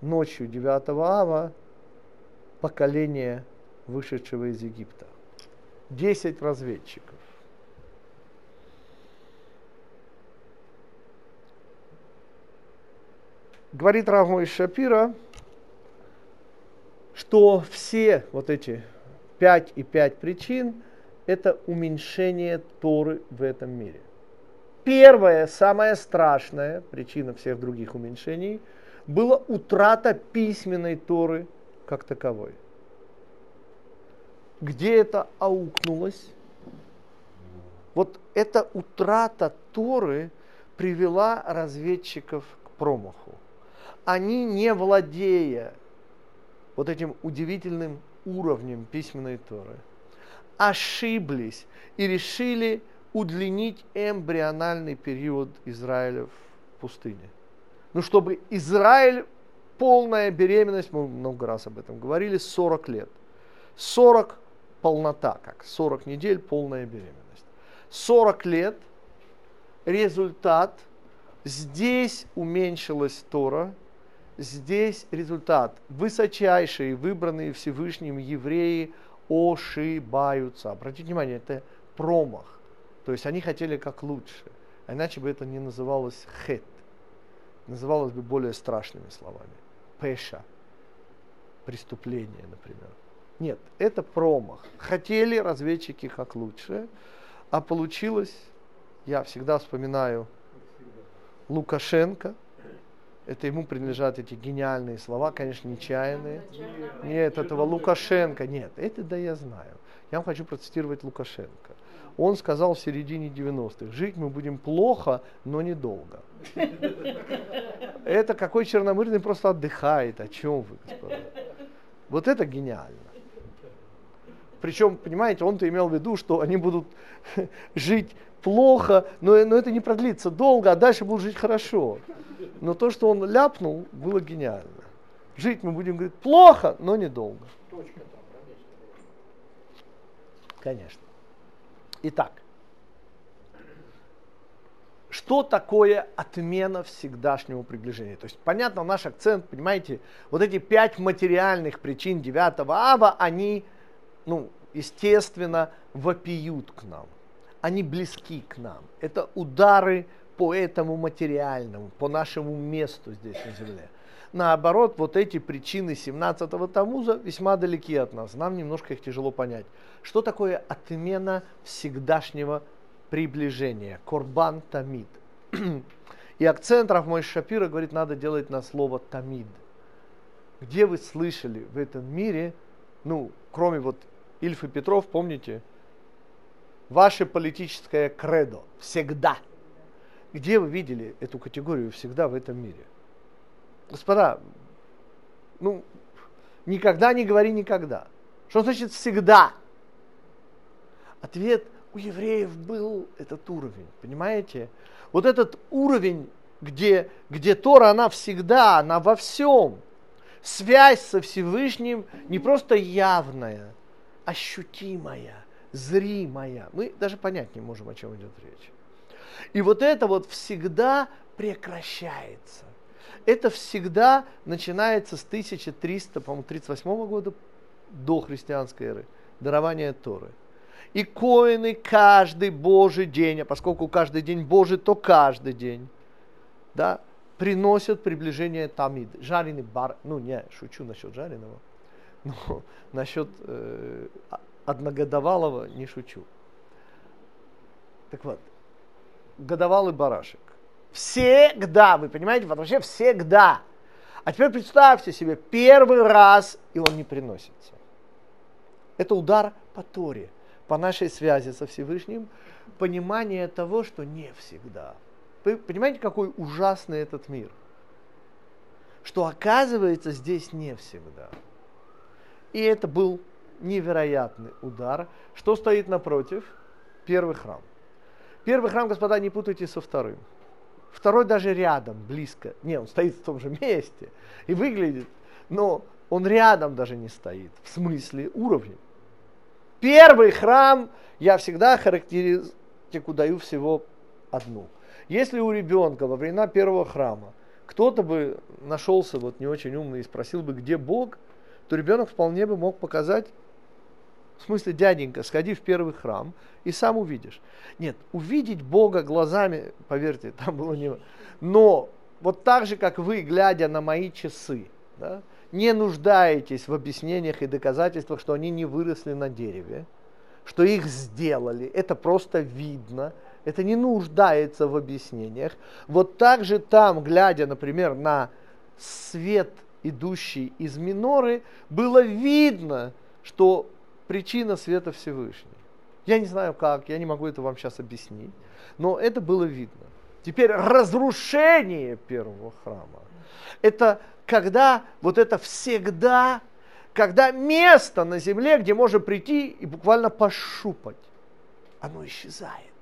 ночью 9 ава поколения вышедшего из Египта. Десять разведчиков. Говорит Равмой Шапира, что все вот эти пять и пять причин – это уменьшение Торы в этом мире. Первая, самая страшная причина всех других уменьшений была утрата письменной Торы как таковой. Где это аукнулось? Вот эта утрата Торы привела разведчиков к промаху. Они, не владея вот этим удивительным уровнем письменной Торы, ошиблись и решили удлинить эмбриональный период Израиля в пустыне. Ну, чтобы Израиль, полная беременность, мы много раз об этом говорили, 40 лет. 40 полнота, как 40 недель, полная беременность. 40 лет, результат, здесь уменьшилась Тора, здесь результат. Высочайшие, выбранные Всевышним евреи ошибаются. Обратите внимание, это промах. То есть они хотели как лучше. Иначе бы это не называлось хет. Называлось бы более страшными словами. Пеша. Преступление, например. Нет, это промах. Хотели разведчики как лучше, а получилось, я всегда вспоминаю Лукашенко, это ему принадлежат эти гениальные слова, конечно, нечаянные. Нет, этого Лукашенко, нет, это да я знаю. Я вам хочу процитировать Лукашенко. Он сказал в середине 90-х, жить мы будем плохо, но недолго. Это какой черномырный просто отдыхает, о чем вы, господа. Вот это гениально. Причем, понимаете, он-то имел в виду, что они будут жить плохо, но, но это не продлится долго, а дальше будут жить хорошо. Но то, что он ляпнул, было гениально. Жить мы будем, говорить, плохо, но недолго. Конечно. Итак, что такое отмена всегдашнего приближения? То есть, понятно, наш акцент, понимаете, вот эти пять материальных причин 9 ава, они, ну, естественно, вопиют к нам. Они близки к нам. Это удары по этому материальному, по нашему месту здесь на земле. Наоборот, вот эти причины 17-го Тамуза весьма далеки от нас. Нам немножко их тяжело понять. Что такое отмена всегдашнего приближения? Корбан тамид. И акцент мой Шапира говорит, надо делать на слово тамид. Где вы слышали в этом мире, ну, кроме вот Ильф и Петров, помните, ваше политическое кредо всегда – где вы видели эту категорию всегда в этом мире? Господа, ну, никогда не говори никогда. Что значит всегда? Ответ у евреев был этот уровень, понимаете? Вот этот уровень, где, где Тора, она всегда, она во всем. Связь со Всевышним не просто явная, ощутимая, зримая. Мы даже понять не можем, о чем идет речь. И вот это вот всегда прекращается. Это всегда начинается с 1338 года до христианской эры, дарования Торы. И коины каждый Божий день, а поскольку каждый день Божий, то каждый день, да, приносят приближение Тамид. Жареный бар, ну не, шучу насчет жареного, но насчет э, одногодовалого не шучу. Так вот, годовалый барашек. Всегда, вы понимаете, вообще всегда. А теперь представьте себе, первый раз, и он не приносится. Это удар по Торе, по нашей связи со Всевышним, понимание того, что не всегда. Вы понимаете, какой ужасный этот мир? Что оказывается здесь не всегда. И это был невероятный удар. Что стоит напротив? Первый храм. Первый храм, господа, не путайте со вторым. Второй даже рядом, близко. Не, он стоит в том же месте и выглядит, но он рядом даже не стоит, в смысле уровня. Первый храм я всегда характеристику даю всего одну. Если у ребенка во времена первого храма кто-то бы нашелся вот не очень умный и спросил бы, где Бог, то ребенок вполне бы мог показать, в смысле, дяденька, сходи в первый храм и сам увидишь. Нет, увидеть Бога глазами, поверьте, там было не... Но вот так же, как вы, глядя на мои часы, да, не нуждаетесь в объяснениях и доказательствах, что они не выросли на дереве, что их сделали, это просто видно, это не нуждается в объяснениях. Вот так же там, глядя, например, на свет, идущий из миноры, было видно, что причина света Всевышний. Я не знаю как, я не могу это вам сейчас объяснить, но это было видно. Теперь разрушение первого храма. Это когда вот это всегда, когда место на земле, где можно прийти и буквально пощупать, оно исчезает.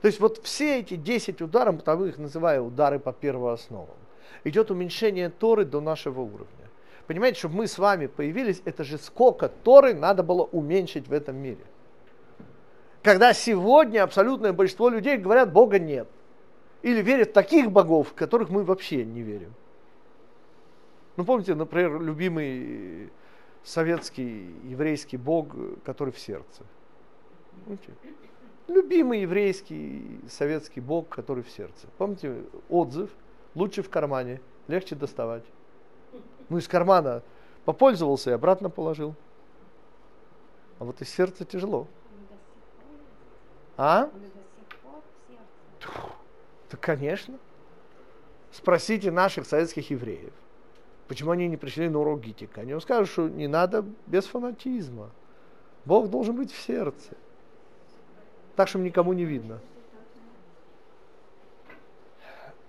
То есть вот все эти 10 ударов, потому их называю удары по первоосновам, идет уменьшение Торы до нашего уровня. Понимаете, чтобы мы с вами появились, это же сколько Торы надо было уменьшить в этом мире. Когда сегодня абсолютное большинство людей говорят, Бога нет. Или верят в таких богов, в которых мы вообще не верим. Ну, помните, например, любимый советский еврейский бог, который в сердце. Помните? Любимый еврейский советский бог, который в сердце. Помните, отзыв лучше в кармане, легче доставать. Ну, из кармана попользовался и обратно положил. А вот из сердца тяжело. А? Да, конечно. Спросите наших советских евреев, почему они не пришли на урок гитика. Они вам скажут, что не надо без фанатизма. Бог должен быть в сердце так, чтобы никому не видно.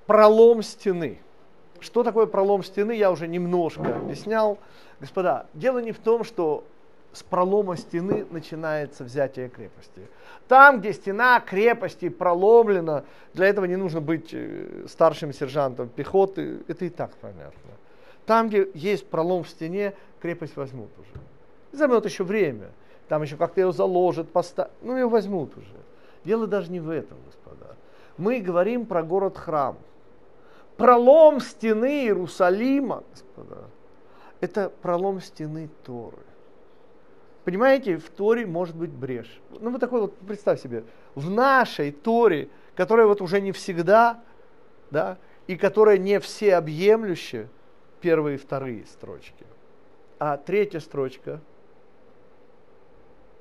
Пролом стены. Что такое пролом стены, я уже немножко объяснял. Господа, дело не в том, что с пролома стены начинается взятие крепости. Там, где стена крепости проломлена, для этого не нужно быть э, старшим сержантом пехоты, это и так понятно. Там, где есть пролом в стене, крепость возьмут уже. Займет еще время там еще как-то ее заложат, поставят, ну ее возьмут уже. Дело даже не в этом, господа. Мы говорим про город-храм. Пролом стены Иерусалима, господа, это пролом стены Торы. Понимаете, в Торе может быть брешь. Ну, вот такой вот, представь себе, в нашей Торе, которая вот уже не всегда, да, и которая не всеобъемлющая, первые и вторые строчки. А третья строчка –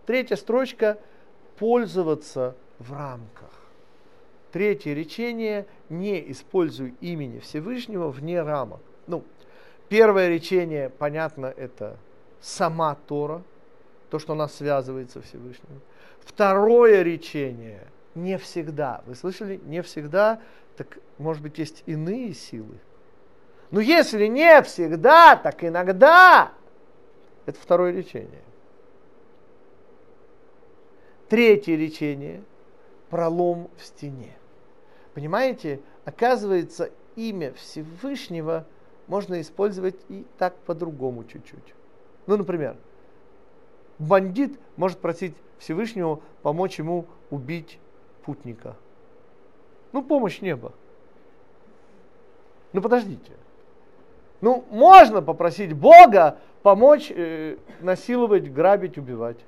Третья строчка – пользоваться в рамках. Третье речение – не используй имени Всевышнего вне рамок. Ну, первое речение, понятно, это сама Тора, то, что нас связывает со Всевышним. Второе речение – не всегда. Вы слышали? Не всегда, так может быть есть иные силы. Но если не всегда, так иногда. Это второе речение. Третье речение – пролом в стене. Понимаете, оказывается, имя Всевышнего можно использовать и так по-другому чуть-чуть. Ну, например, бандит может просить Всевышнего помочь ему убить путника. Ну, помощь неба. Ну, подождите. Ну, можно попросить Бога помочь э, насиловать, грабить, убивать.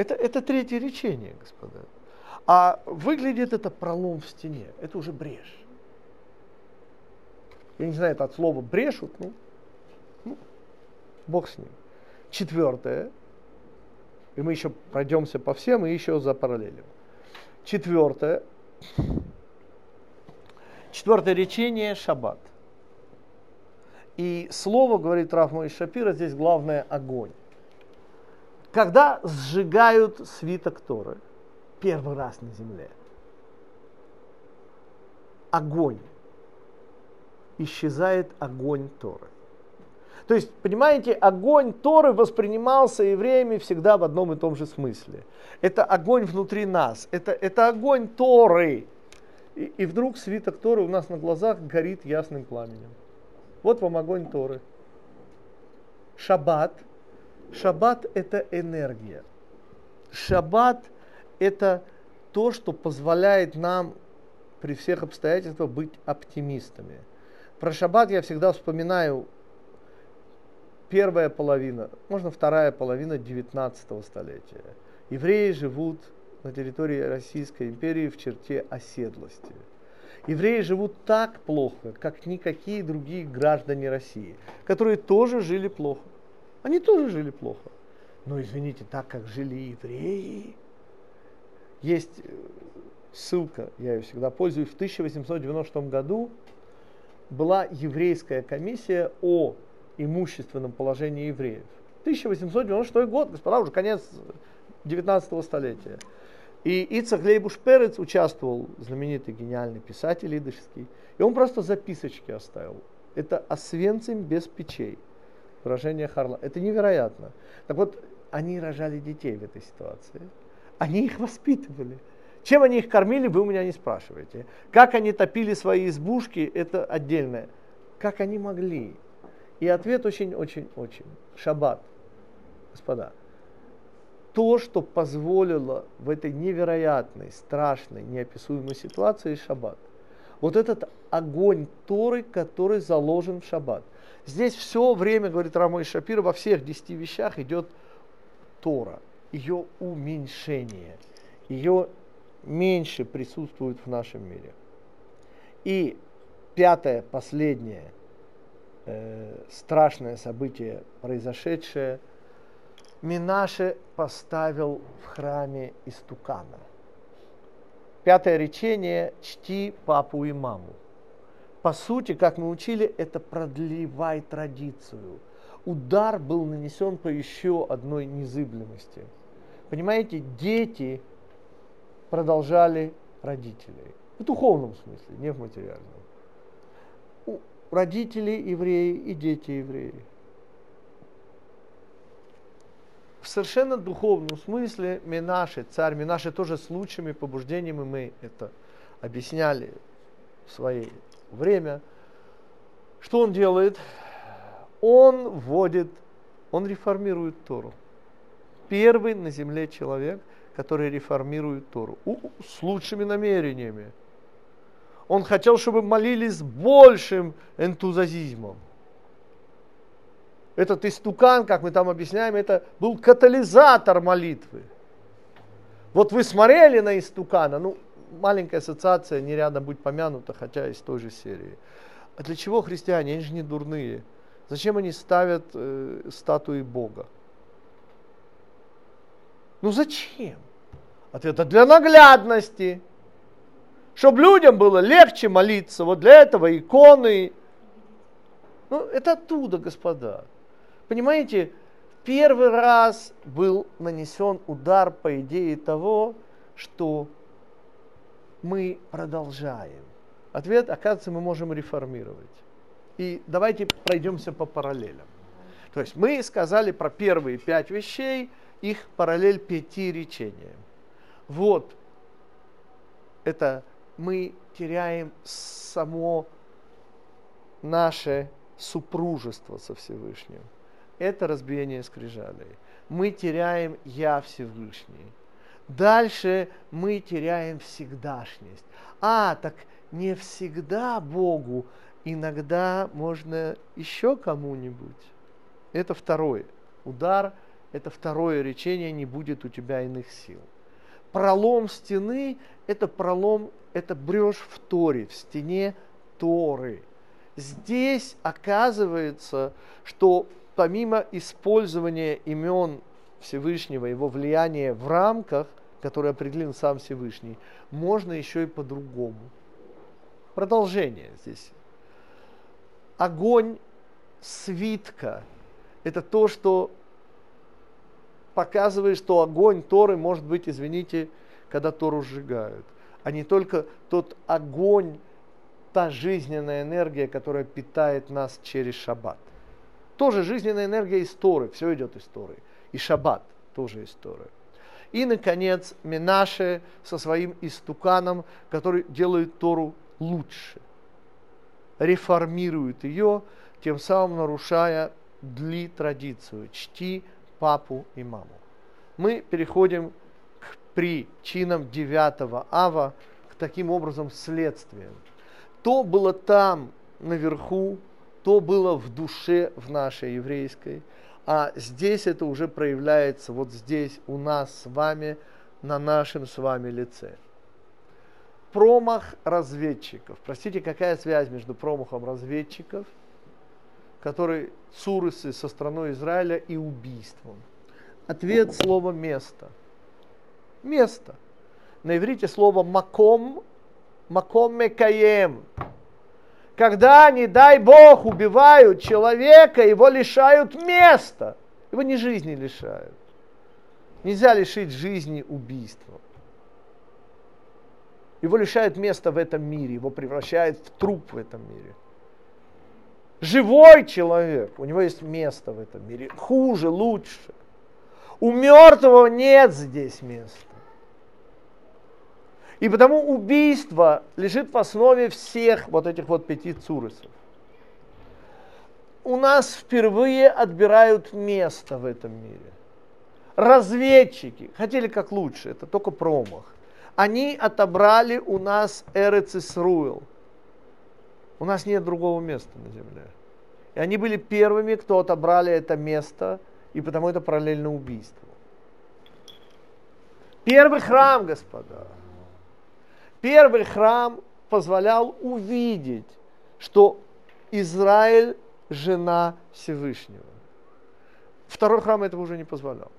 Это, это третье речение, господа. А выглядит это пролом в стене. Это уже брешь. Я не знаю, это от слова брешут, ну, ну бог с ним. Четвертое. И мы еще пройдемся по всем и еще за параллелем. Четвертое. Четвертое речение – шаббат. И слово, говорит Раф Шапира, здесь главное – огонь. Когда сжигают свиток Торы, первый раз на земле, огонь, исчезает огонь Торы. То есть, понимаете, огонь Торы воспринимался евреями всегда в одном и том же смысле. Это огонь внутри нас, это, это огонь Торы. И, и вдруг свиток Торы у нас на глазах горит ясным пламенем. Вот вам огонь Торы. Шаббат. Шаббат – это энергия. Шаббат – это то, что позволяет нам при всех обстоятельствах быть оптимистами. Про шаббат я всегда вспоминаю первая половина, можно вторая половина 19 столетия. Евреи живут на территории Российской империи в черте оседлости. Евреи живут так плохо, как никакие другие граждане России, которые тоже жили плохо. Они тоже жили плохо. Но извините, так как жили евреи, есть э, ссылка, я ее всегда пользуюсь, в 1896 году была еврейская комиссия о имущественном положении евреев. 1896 год, господа, уже конец 19 столетия. И Ицах Лейбуш Перец участвовал, знаменитый гениальный писатель идышский, и он просто записочки оставил. Это Освенцим без печей. Выражение Харла. Это невероятно. Так вот, они рожали детей в этой ситуации. Они их воспитывали. Чем они их кормили, вы у меня не спрашиваете. Как они топили свои избушки, это отдельное. Как они могли? И ответ очень-очень-очень. Шаббат. Господа, то, что позволило в этой невероятной, страшной, неописуемой ситуации шаббат. Вот этот огонь Торы, который заложен в шаббат. Здесь все время, говорит Рамой Шапир, во всех десяти вещах идет Тора, ее уменьшение, ее меньше присутствует в нашем мире. И пятое, последнее э, страшное событие, произошедшее, Минаше поставил в храме истукана. Пятое речение – чти папу и маму. По сути, как мы учили, это продлевай традицию. Удар был нанесен по еще одной незыблемости. Понимаете, дети продолжали родителей. В духовном смысле, не в материальном. У родителей евреи и дети евреи. В совершенно духовном смысле Минаши, царь Минаши тоже с лучшими побуждениями мы это объясняли в свое время. Что он делает? Он вводит, он реформирует Тору. Первый на земле человек, который реформирует Тору. У, с лучшими намерениями. Он хотел, чтобы молились с большим энтузиазмом. Этот истукан, как мы там объясняем, это был катализатор молитвы. Вот вы смотрели на истукана, ну, маленькая ассоциация не рядом быть помянута, хотя из той же серии. А для чего христиане? Они же не дурные. Зачем они ставят э, статуи Бога? Ну зачем? Ответ, а для наглядности. Чтобы людям было легче молиться. Вот для этого иконы. Ну, это оттуда, господа. Понимаете, первый раз был нанесен удар по идее того, что мы продолжаем. Ответ, оказывается, мы можем реформировать. И давайте пройдемся по параллелям. То есть мы сказали про первые пять вещей, их параллель пяти речениям. Вот, это мы теряем само наше супружество со Всевышним. Это разбиение скрижалей. Мы теряем Я Всевышний. Дальше мы теряем всегдашность. А, так не всегда Богу, иногда можно еще кому-нибудь. Это второе. Удар – это второе речение, не будет у тебя иных сил. Пролом стены – это пролом, это брешь в Торе, в стене Торы. Здесь оказывается, что помимо использования имен Всевышнего, его влияния в рамках, которые определен сам Всевышний, можно еще и по-другому. Продолжение здесь. Огонь свитка – это то, что показывает, что огонь Торы может быть, извините, когда Тору сжигают, а не только тот огонь, та жизненная энергия, которая питает нас через шаббат. тоже жизненная энергия из Торы, все идет из Торы. И шаббат тоже из Торы. И, наконец, Менаше со своим истуканом, который делает Тору лучше, реформирует ее, тем самым нарушая дли традицию «чти папу и маму». Мы переходим к причинам 9 ава, к таким образом следствиям. То было там, наверху, то было в душе в нашей еврейской, а здесь это уже проявляется вот здесь у нас с вами, на нашем с вами лице. Промах разведчиков. Простите, какая связь между промахом разведчиков, который цурысы со страной Израиля и убийством? Ответ слово место. Место. На иврите слово маком, маком мекаем, когда, не дай Бог, убивают человека, его лишают места. Его не жизни лишают. Нельзя лишить жизни убийством. Его лишают места в этом мире, его превращают в труп в этом мире. Живой человек, у него есть место в этом мире. Хуже, лучше. У мертвого нет здесь места. И потому убийство лежит в основе всех вот этих вот пяти цурысов. У нас впервые отбирают место в этом мире. Разведчики хотели как лучше, это только промах. Они отобрали у нас Эрецисруэл. У нас нет другого места на земле. И они были первыми, кто отобрали это место, и потому это параллельно убийству. Первый храм, господа, Первый храм позволял увидеть, что Израиль – жена Всевышнего. Второй храм этого уже не позволял.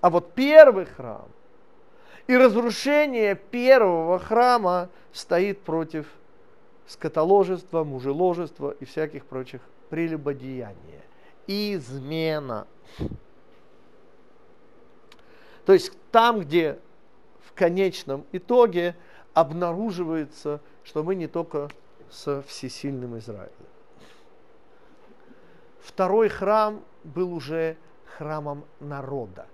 А вот первый храм и разрушение первого храма стоит против скотоложества, мужеложества и всяких прочих прелюбодеяния. Измена. То есть там, где в конечном итоге – обнаруживается, что мы не только со всесильным Израилем. Второй храм был уже храмом народа.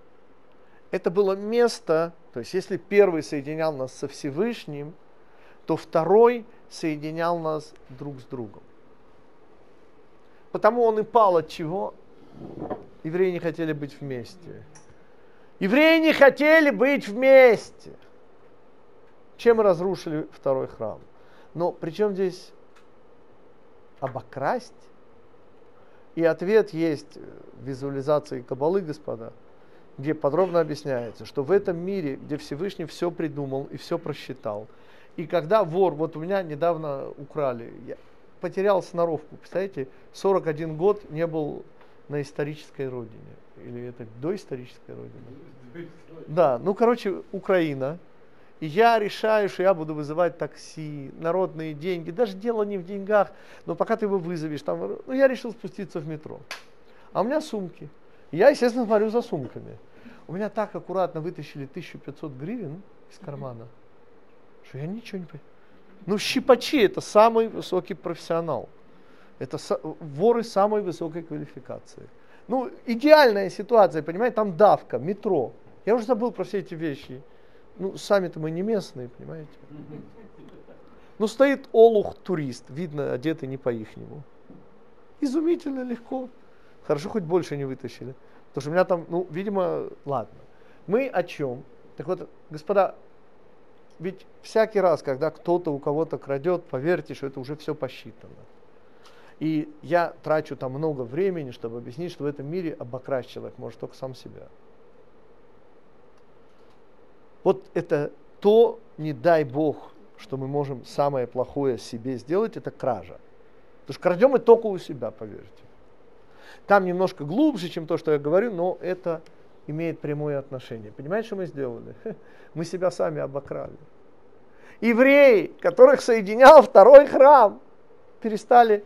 Это было место, то есть если первый соединял нас со Всевышним, то второй соединял нас друг с другом. Потому он и пал от чего? Евреи не хотели быть вместе. Евреи не хотели быть вместе чем разрушили второй храм. Но причем здесь обокрасть? И ответ есть в визуализации Кабалы, господа, где подробно объясняется, что в этом мире, где Всевышний все придумал и все просчитал, и когда вор, вот у меня недавно украли, я потерял сноровку, представляете, 41 год не был на исторической родине, или это доисторической родине. Да, ну короче, Украина, я решаю, что я буду вызывать такси, народные деньги. Даже дело не в деньгах, но пока ты его вызовешь, там, ну, я решил спуститься в метро. А у меня сумки. я, естественно, смотрю за сумками. У меня так аккуратно вытащили 1500 гривен из кармана, что я ничего не понимаю. Ну, щипачи – это самый высокий профессионал. Это воры самой высокой квалификации. Ну, идеальная ситуация, понимаете, там давка, метро. Я уже забыл про все эти вещи. Ну, сами-то мы не местные, понимаете? Ну, стоит олух-турист, видно, одетый не по-ихнему. Изумительно легко. Хорошо, хоть больше не вытащили. Потому что у меня там, ну, видимо, ладно. Мы о чем? Так вот, господа, ведь всякий раз, когда кто-то у кого-то крадет, поверьте, что это уже все посчитано. И я трачу там много времени, чтобы объяснить, что в этом мире обокрасть человек может только сам себя. Вот это то, не дай Бог, что мы можем самое плохое себе сделать, это кража. Потому что крадем мы только у себя, поверьте. Там немножко глубже, чем то, что я говорю, но это имеет прямое отношение. Понимаете, что мы сделали? Мы себя сами обокрали. Евреи, которых соединял второй храм, перестали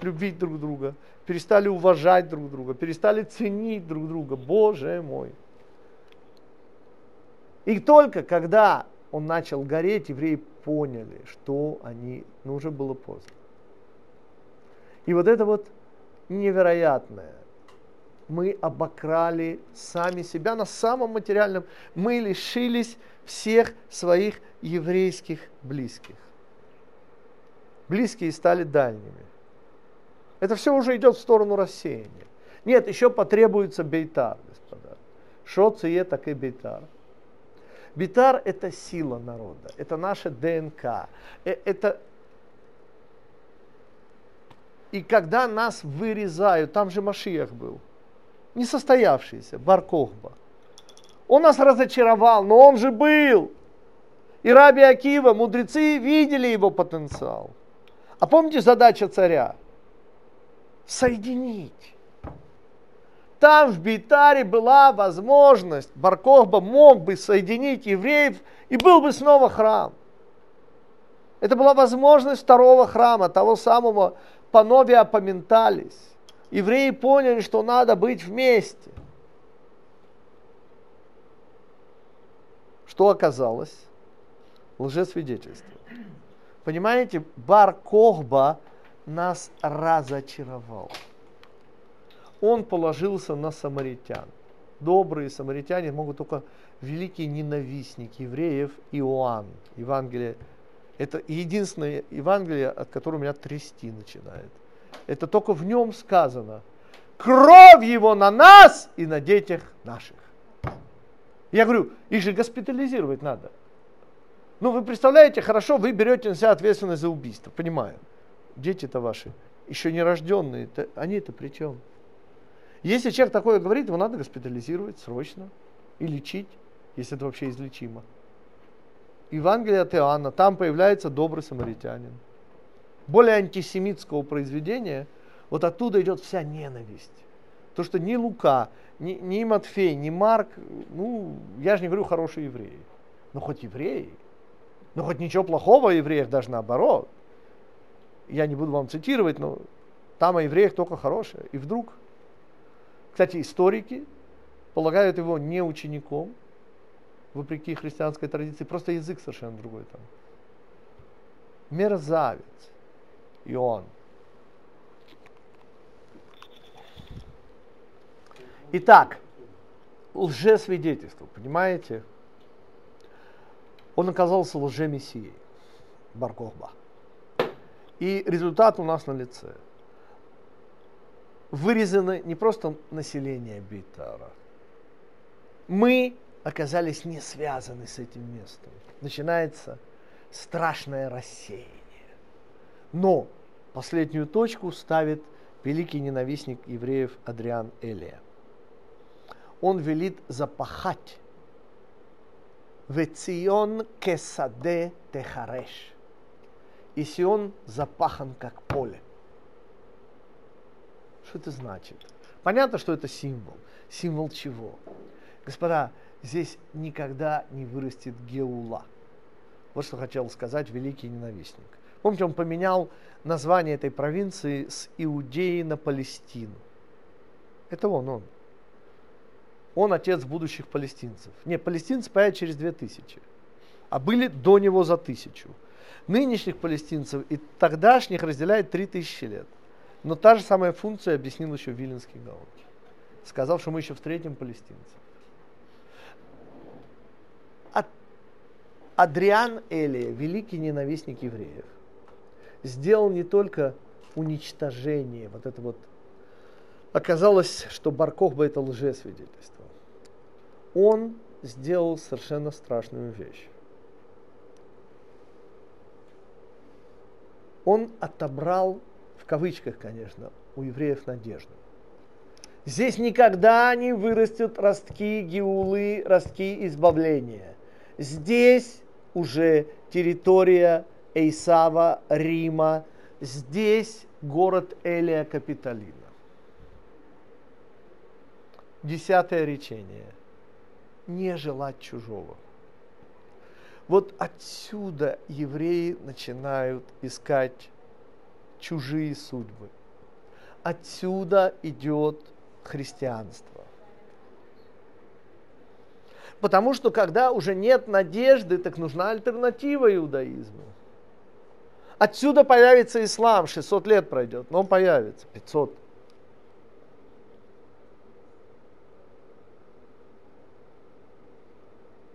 любить друг друга, перестали уважать друг друга, перестали ценить друг друга. Боже мой! И только когда он начал гореть, евреи поняли, что они, ну уже было поздно. И вот это вот невероятное. Мы обокрали сами себя на самом материальном. Мы лишились всех своих еврейских близких. Близкие стали дальними. Это все уже идет в сторону рассеяния. Нет, еще потребуется бейтар, господа. Шо цие, так и бейтар. Бейтар – это сила народа, это наша ДНК. Э, это... И когда нас вырезают, там же Машиях был, несостоявшийся, Баркохба. Он нас разочаровал, но он же был. И Раби Акива, мудрецы видели его потенциал. А помните задача царя? Соединить. Там в Бейтаре была возможность, Баркохба мог бы соединить евреев, и был бы снова храм. Это была возможность второго храма, того самого Пановия поментались. Евреи поняли, что надо быть вместе. Что оказалось? Лжесвидетельство. Понимаете, Бар Кохба нас разочаровал. Он положился на самаритян. Добрые самаритяне могут только великий ненавистник евреев Иоанн. Евангелие. Это единственное Евангелие, от которого меня трясти начинает. Это только в нем сказано. Кровь его на нас и на детях наших. Я говорю, их же госпитализировать надо. Ну, вы представляете, хорошо, вы берете на себя ответственность за убийство, понимаю. Дети-то ваши, еще не рожденные, они-то при чем? Если человек такое говорит, его надо госпитализировать срочно и лечить, если это вообще излечимо. Евангелие от Иоанна, там появляется добрый самаритянин. Более антисемитского произведения, вот оттуда идет вся ненависть. То, что ни Лука, ни, ни Матфей, ни Марк, ну, я же не говорю хорошие евреи, но хоть евреи – но хоть ничего плохого о евреях, даже наоборот. Я не буду вам цитировать, но там о евреях только хорошее. И вдруг, кстати, историки полагают его не учеником, вопреки христианской традиции, просто язык совершенно другой там. Мерзавец. Иоанн. Итак, лжесвидетельство, понимаете? он оказался лжемессией, Баркохба. И результат у нас на лице. Вырезано не просто население Бейтара. Мы оказались не связаны с этим местом. Начинается страшное рассеяние. Но последнюю точку ставит великий ненавистник евреев Адриан Элия. Он велит запахать Вецион кесаде техареш. И Сион запахан как поле. Что это значит? Понятно, что это символ. Символ чего? Господа, здесь никогда не вырастет Геула. Вот что хотел сказать великий ненавистник. Помните, он поменял название этой провинции с Иудеи на Палестину. Это он, он. Он отец будущих палестинцев. Не, палестинцы появятся через две тысячи, а были до него за тысячу. Нынешних палестинцев и тогдашних разделяет три тысячи лет. Но та же самая функция объяснил еще Виленский Гаон, сказав, что мы еще встретим палестинцев. Адриан Элия, великий ненавистник евреев, сделал не только уничтожение, вот это вот оказалось, что Баркохба это лжесвидетельство он сделал совершенно страшную вещь. Он отобрал, кавычках, конечно, у евреев надежду. Здесь никогда не вырастут ростки геулы, ростки избавления. Здесь уже территория Эйсава, Рима, здесь город Элия Капитолина. Десятое речение – не желать чужого. Вот отсюда евреи начинают искать чужие судьбы. Отсюда идет христианство. Потому что когда уже нет надежды, так нужна альтернатива иудаизму. Отсюда появится ислам, 600 лет пройдет, но он появится, 500.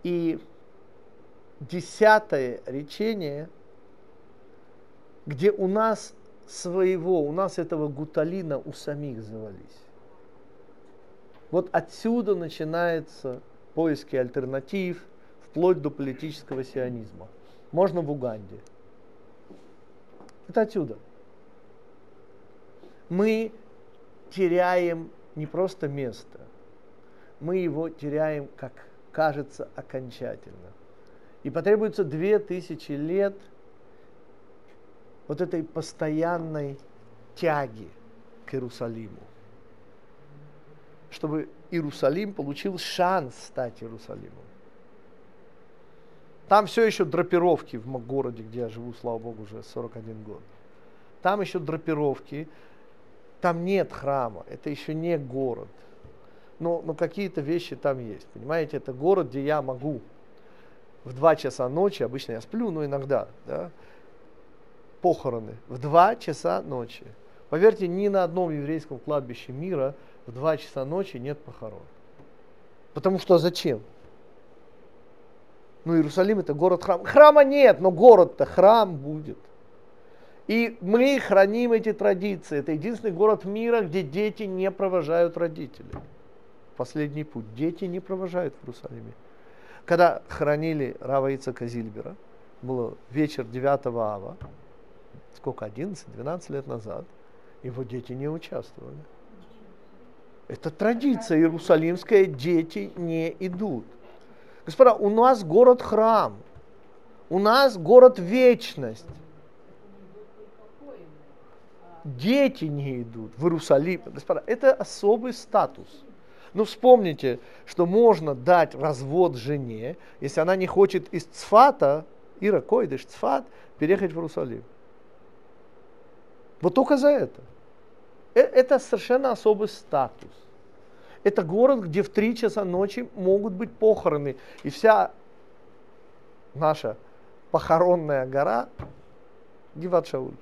И десятое речение, где у нас своего, у нас этого гуталина у самих завались. Вот отсюда начинается поиски альтернатив, вплоть до политического сионизма. Можно в Уганде. Это отсюда. Мы теряем не просто место, мы его теряем, как кажется, окончательно. И потребуется две тысячи лет вот этой постоянной тяги к Иерусалиму, чтобы Иерусалим получил шанс стать Иерусалимом. Там все еще драпировки в городе, где я живу, слава богу, уже 41 год. Там еще драпировки, там нет храма, это еще не город. Но, но какие-то вещи там есть. Понимаете, это город, где я могу в 2 часа ночи, обычно я сплю, но иногда, да, похороны в 2 часа ночи. Поверьте, ни на одном еврейском кладбище мира в 2 часа ночи нет похорон. Потому что зачем? Ну, Иерусалим это город-храм. Храма нет, но город-то храм будет. И мы храним эти традиции. Это единственный город мира, где дети не провожают родителей. Последний путь. Дети не провожают в Иерусалиме. Когда хранили Рава Ицака Зильбера, было вечер 9 ава, сколько, 11-12 лет назад, его дети не участвовали. Это традиция иерусалимская, дети не идут. Господа, у нас город-храм, у нас город-вечность. Дети не идут в Иерусалим. Господа, это особый статус. Ну вспомните, что можно дать развод жене, если она не хочет из Цфата, Ира Койдыш, Цфат, переехать в Иерусалим. Вот только за это. Э, это совершенно особый статус. Это город, где в три часа ночи могут быть похороны. И вся наша похоронная гора Гиват Шауль.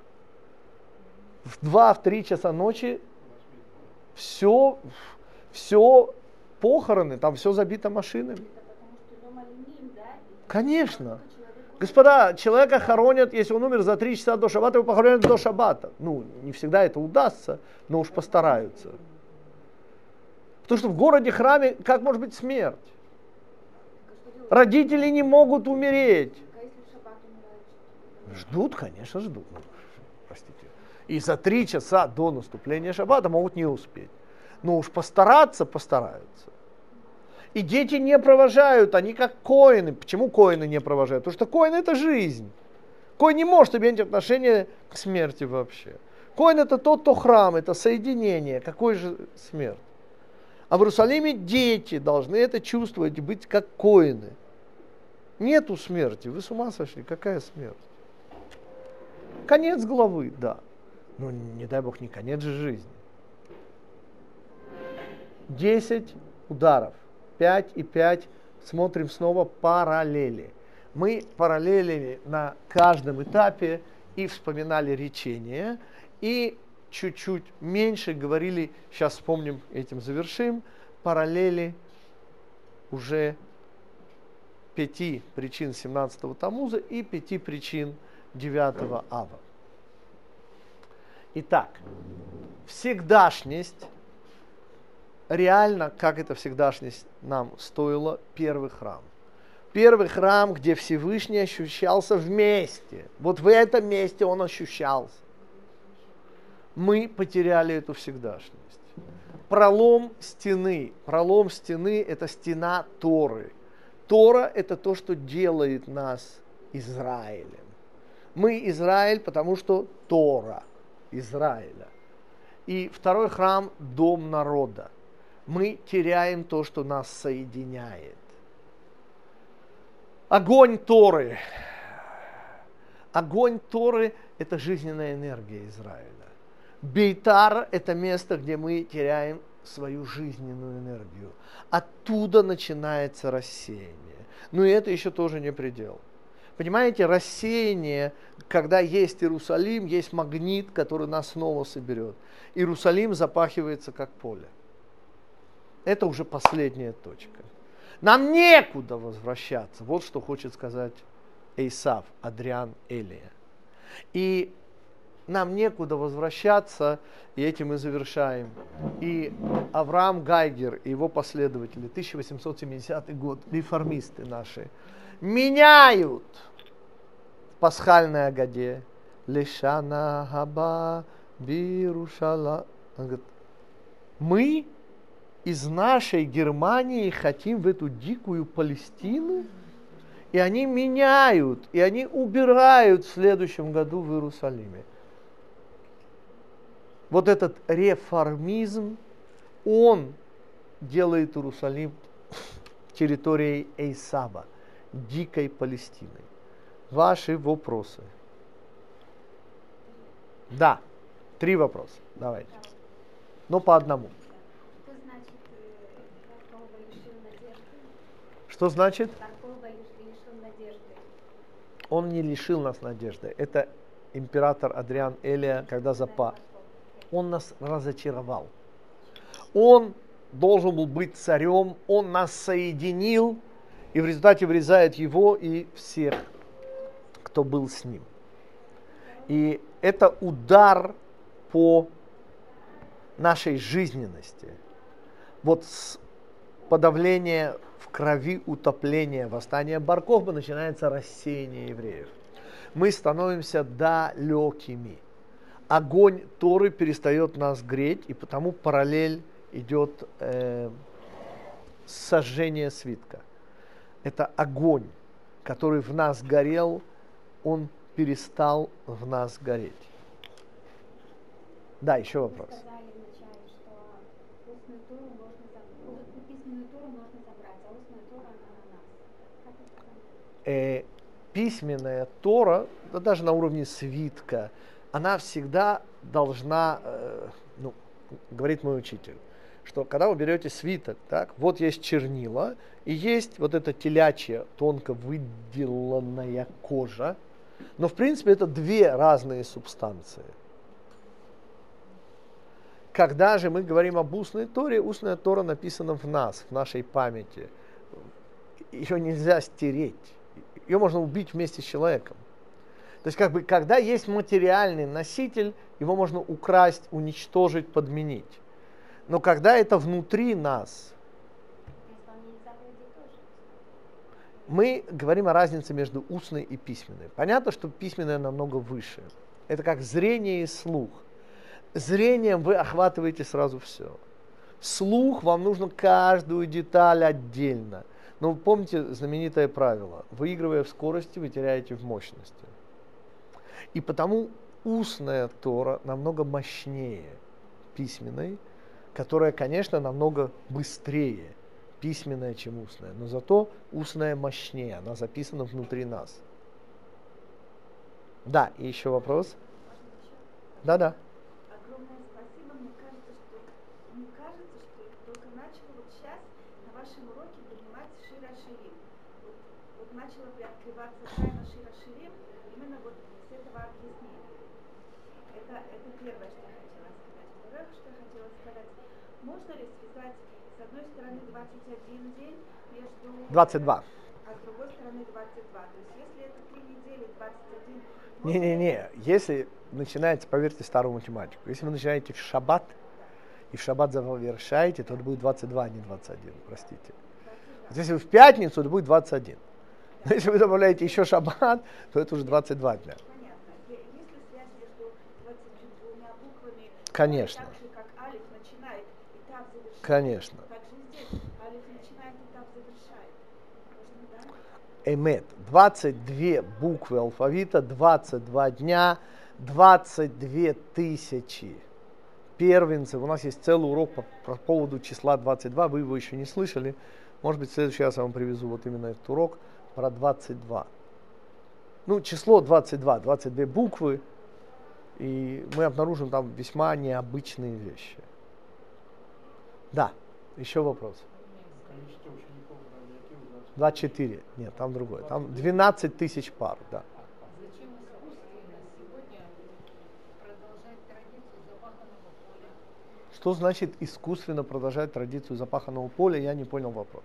В два-три часа ночи все, все похороны, там все забито машинами. Конечно. Господа, человека хоронят, если он умер за три часа до шаббата, его похоронят до шаббата. Ну, не всегда это удастся, но уж постараются. Потому что в городе храме как может быть смерть? Родители не могут умереть. Ждут, конечно, ждут. Ну, простите. И за три часа до наступления шаббата могут не успеть. Но уж постараться, постараются. И дети не провожают, они как коины. Почему коины не провожают? Потому что коин это жизнь. Коин не может иметь отношение к смерти вообще. Коин это тот, кто храм, это соединение. Какой же смерть? А в Иерусалиме дети должны это чувствовать быть как коины. Нету смерти. Вы с ума сошли? Какая смерть? Конец главы, да. Но не дай бог не конец же жизни. Десять ударов. Пять и пять. Смотрим снова параллели. Мы параллелили на каждом этапе и вспоминали речение, и чуть-чуть меньше говорили, сейчас вспомним, этим завершим, параллели уже пяти причин 17-го Тамуза и пяти причин 9 Ава. Итак, всегдашность, реально, как эта всегдашность нам стоила, первый храм. Первый храм, где Всевышний ощущался вместе. Вот в этом месте он ощущался мы потеряли эту всегдашность. Пролом стены. Пролом стены – это стена Торы. Тора – это то, что делает нас Израилем. Мы Израиль, потому что Тора Израиля. И второй храм – дом народа. Мы теряем то, что нас соединяет. Огонь Торы. Огонь Торы – это жизненная энергия Израиля. Бейтар – это место, где мы теряем свою жизненную энергию. Оттуда начинается рассеяние. Но и это еще тоже не предел. Понимаете, рассеяние, когда есть Иерусалим, есть магнит, который нас снова соберет. Иерусалим запахивается как поле. Это уже последняя точка. Нам некуда возвращаться. Вот что хочет сказать Эйсав, Адриан Элия. И нам некуда возвращаться, и этим мы завершаем. И Авраам Гайгер и его последователи, 1870 год, реформисты наши, меняют пасхальной Агаде Лешана Хаба Бирушала. Мы из нашей Германии хотим в эту дикую Палестину, и они меняют, и они убирают в следующем году в Иерусалиме. Вот этот реформизм, он делает Иерусалим территорией Эйсаба, дикой Палестиной. Ваши вопросы? Да, три вопроса. Давайте. Но по одному. Что значит? Он не лишил нас надежды. Это император Адриан Элия, когда запа. Он нас разочаровал. Он должен был быть царем, он нас соединил, и в результате врезает его и всех, кто был с ним. И это удар по нашей жизненности. Вот с подавления крови утопления, восстания Баркова начинается рассеяние евреев. Мы становимся далекими. Огонь Торы перестает нас греть, и потому параллель идет э, сожжение свитка. Это огонь, который в нас горел, он перестал в нас гореть. Да, еще вопрос. Э, письменная Тора, да даже на уровне свитка, она всегда должна, э, ну, говорит мой учитель, что когда вы берете свиток, так, вот есть чернила, и есть вот эта телячья, тонко выделанная кожа, но в принципе это две разные субстанции. Когда же мы говорим об устной Торе, устная Тора написана в нас, в нашей памяти. Ее нельзя стереть ее можно убить вместе с человеком. То есть, как бы, когда есть материальный носитель, его можно украсть, уничтожить, подменить. Но когда это внутри нас, мы говорим о разнице между устной и письменной. Понятно, что письменная намного выше. Это как зрение и слух. Зрением вы охватываете сразу все. Слух вам нужно каждую деталь отдельно. Но помните знаменитое правило. Выигрывая в скорости, вы теряете в мощности. И потому устная Тора намного мощнее письменной, которая, конечно, намного быстрее письменная, чем устная. Но зато устная мощнее, она записана внутри нас. Да, и еще вопрос? Да-да. Можно ли связать, с одной стороны, 21 день между... 22. А с другой стороны 22. То есть если это 3 недели, 21... Не-не-не, если начинаете, поверьте старую математику, если вы начинаете в шаббат, и в шаббат завершаете, то это будет 22, а не 21, простите. Вот если вы в пятницу, то будет 21. Но если вы добавляете еще шаббат, то это уже 22 дня. Понятно. Есть ли связь между 22 буквами? Конечно. Конечно. Так же здесь. Алиф начинает этап завершает. Можно, да? Эмет. 22 буквы алфавита, 22 дня, 22 тысячи первенцев. У нас есть целый урок по, по поводу числа 22, вы его еще не слышали. Может быть, в следующий раз я вам привезу вот именно этот урок про 22. Ну, число 22, 22 буквы, и мы обнаружим там весьма необычные вещи. Да, еще вопрос. 24. Нет, там другое. Там 12 тысяч пар, да. Что значит искусственно продолжать традицию запаханного поля? Я не понял вопрос.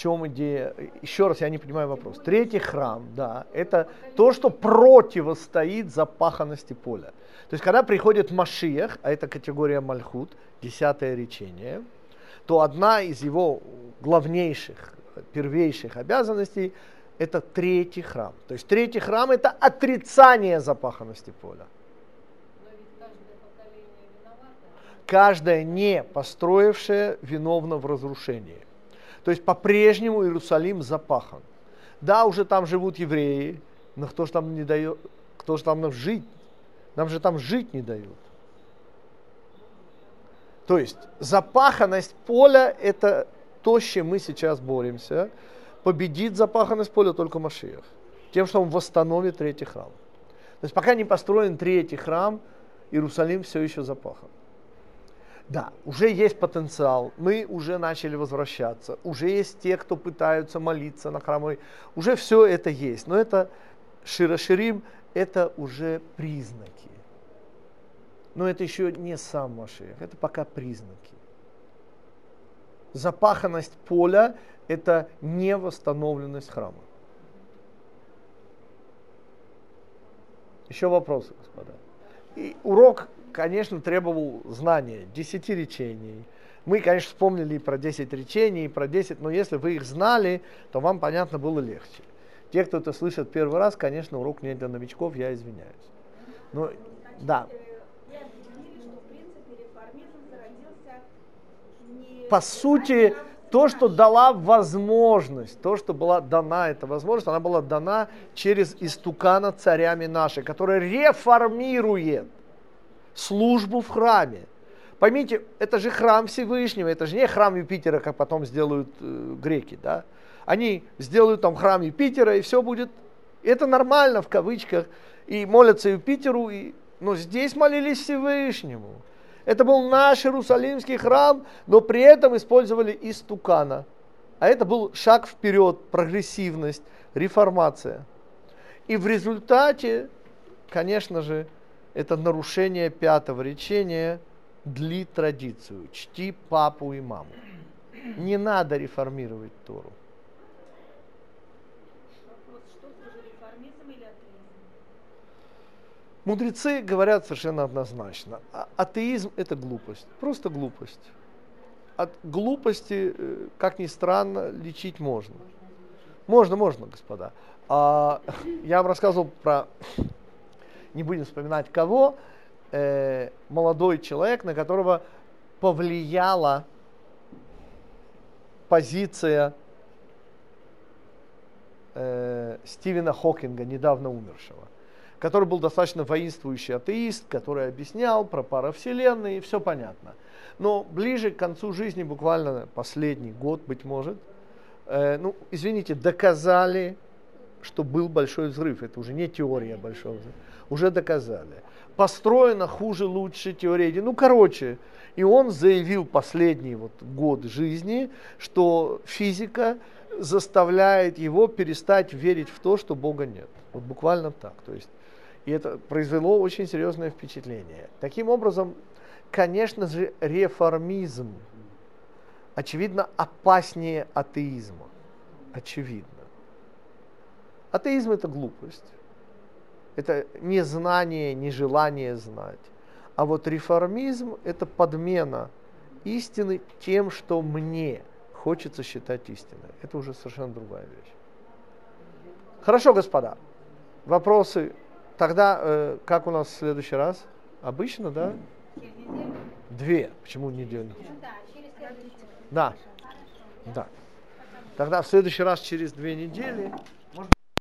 чем идея? Еще раз, я не понимаю вопрос. Третий храм, да, это то, что противостоит запаханности поля. То есть, когда приходит Машиях, а это категория Мальхут, десятое речение, то одна из его главнейших, первейших обязанностей – это третий храм. То есть, третий храм – это отрицание запаханности поля. Каждое не построившее виновно в разрушении. То есть по-прежнему Иерусалим запахан. Да, уже там живут евреи, но кто же там не дает, кто же там нам жить? Нам же там жить не дают. То есть запаханность поля – это то, с чем мы сейчас боремся. Победит запаханность поля только Машиях. Тем, что он восстановит третий храм. То есть пока не построен третий храм, Иерусалим все еще запахан. Да, уже есть потенциал, мы уже начали возвращаться, уже есть те, кто пытаются молиться на храмовой, уже все это есть, но это Широширим, это уже признаки. Но это еще не сам Машех, это пока признаки. Запаханность поля – это не восстановленность храма. Еще вопросы, господа. И урок конечно, требовал знания, десяти речений. Мы, конечно, вспомнили про 10 речений, про 10, но если вы их знали, то вам, понятно, было легче. Те, кто это слышит первый раз, конечно, урок не для новичков, я извиняюсь. Но, да. По сути, то, что дала возможность, то, что была дана эта возможность, она была дана через истукана царями наши, который реформирует службу в храме. Поймите, это же храм Всевышнего, это же не храм Юпитера, как потом сделают э, греки, да? Они сделают там храм Юпитера, и все будет, это нормально в кавычках, и молятся Юпитеру, и, но здесь молились Всевышнему. Это был наш Иерусалимский храм, но при этом использовали истукана. А это был шаг вперед, прогрессивность, реформация. И в результате, конечно же, это нарушение пятого речения дли традицию, чти папу и маму. Не надо реформировать Тору. Мудрецы говорят совершенно однозначно. А атеизм – это глупость, просто глупость. От глупости, э, как ни странно, лечить можно. Можно, можно, господа. А, я вам рассказывал про не будем вспоминать кого, э, молодой человек, на которого повлияла позиция э, Стивена Хокинга, недавно умершего, который был достаточно воинствующий атеист, который объяснял про паравселенные, и все понятно. Но ближе к концу жизни, буквально последний год, быть может, э, ну, извините, доказали, что был большой взрыв. Это уже не теория большого взрыва уже доказали. Построено хуже, лучше, теория. Ну, короче, и он заявил последний вот год жизни, что физика заставляет его перестать верить в то, что Бога нет. Вот буквально так. То есть, и это произвело очень серьезное впечатление. Таким образом, конечно же, реформизм, очевидно, опаснее атеизма. Очевидно. Атеизм – это глупость. Это не знание, не желание знать. А вот реформизм – это подмена истины тем, что мне хочется считать истиной. Это уже совершенно другая вещь. Хорошо, господа. Вопросы? Тогда э, как у нас в следующий раз? Обычно, да? Две. Почему неделю? Да. Да. Тогда в следующий раз через две недели.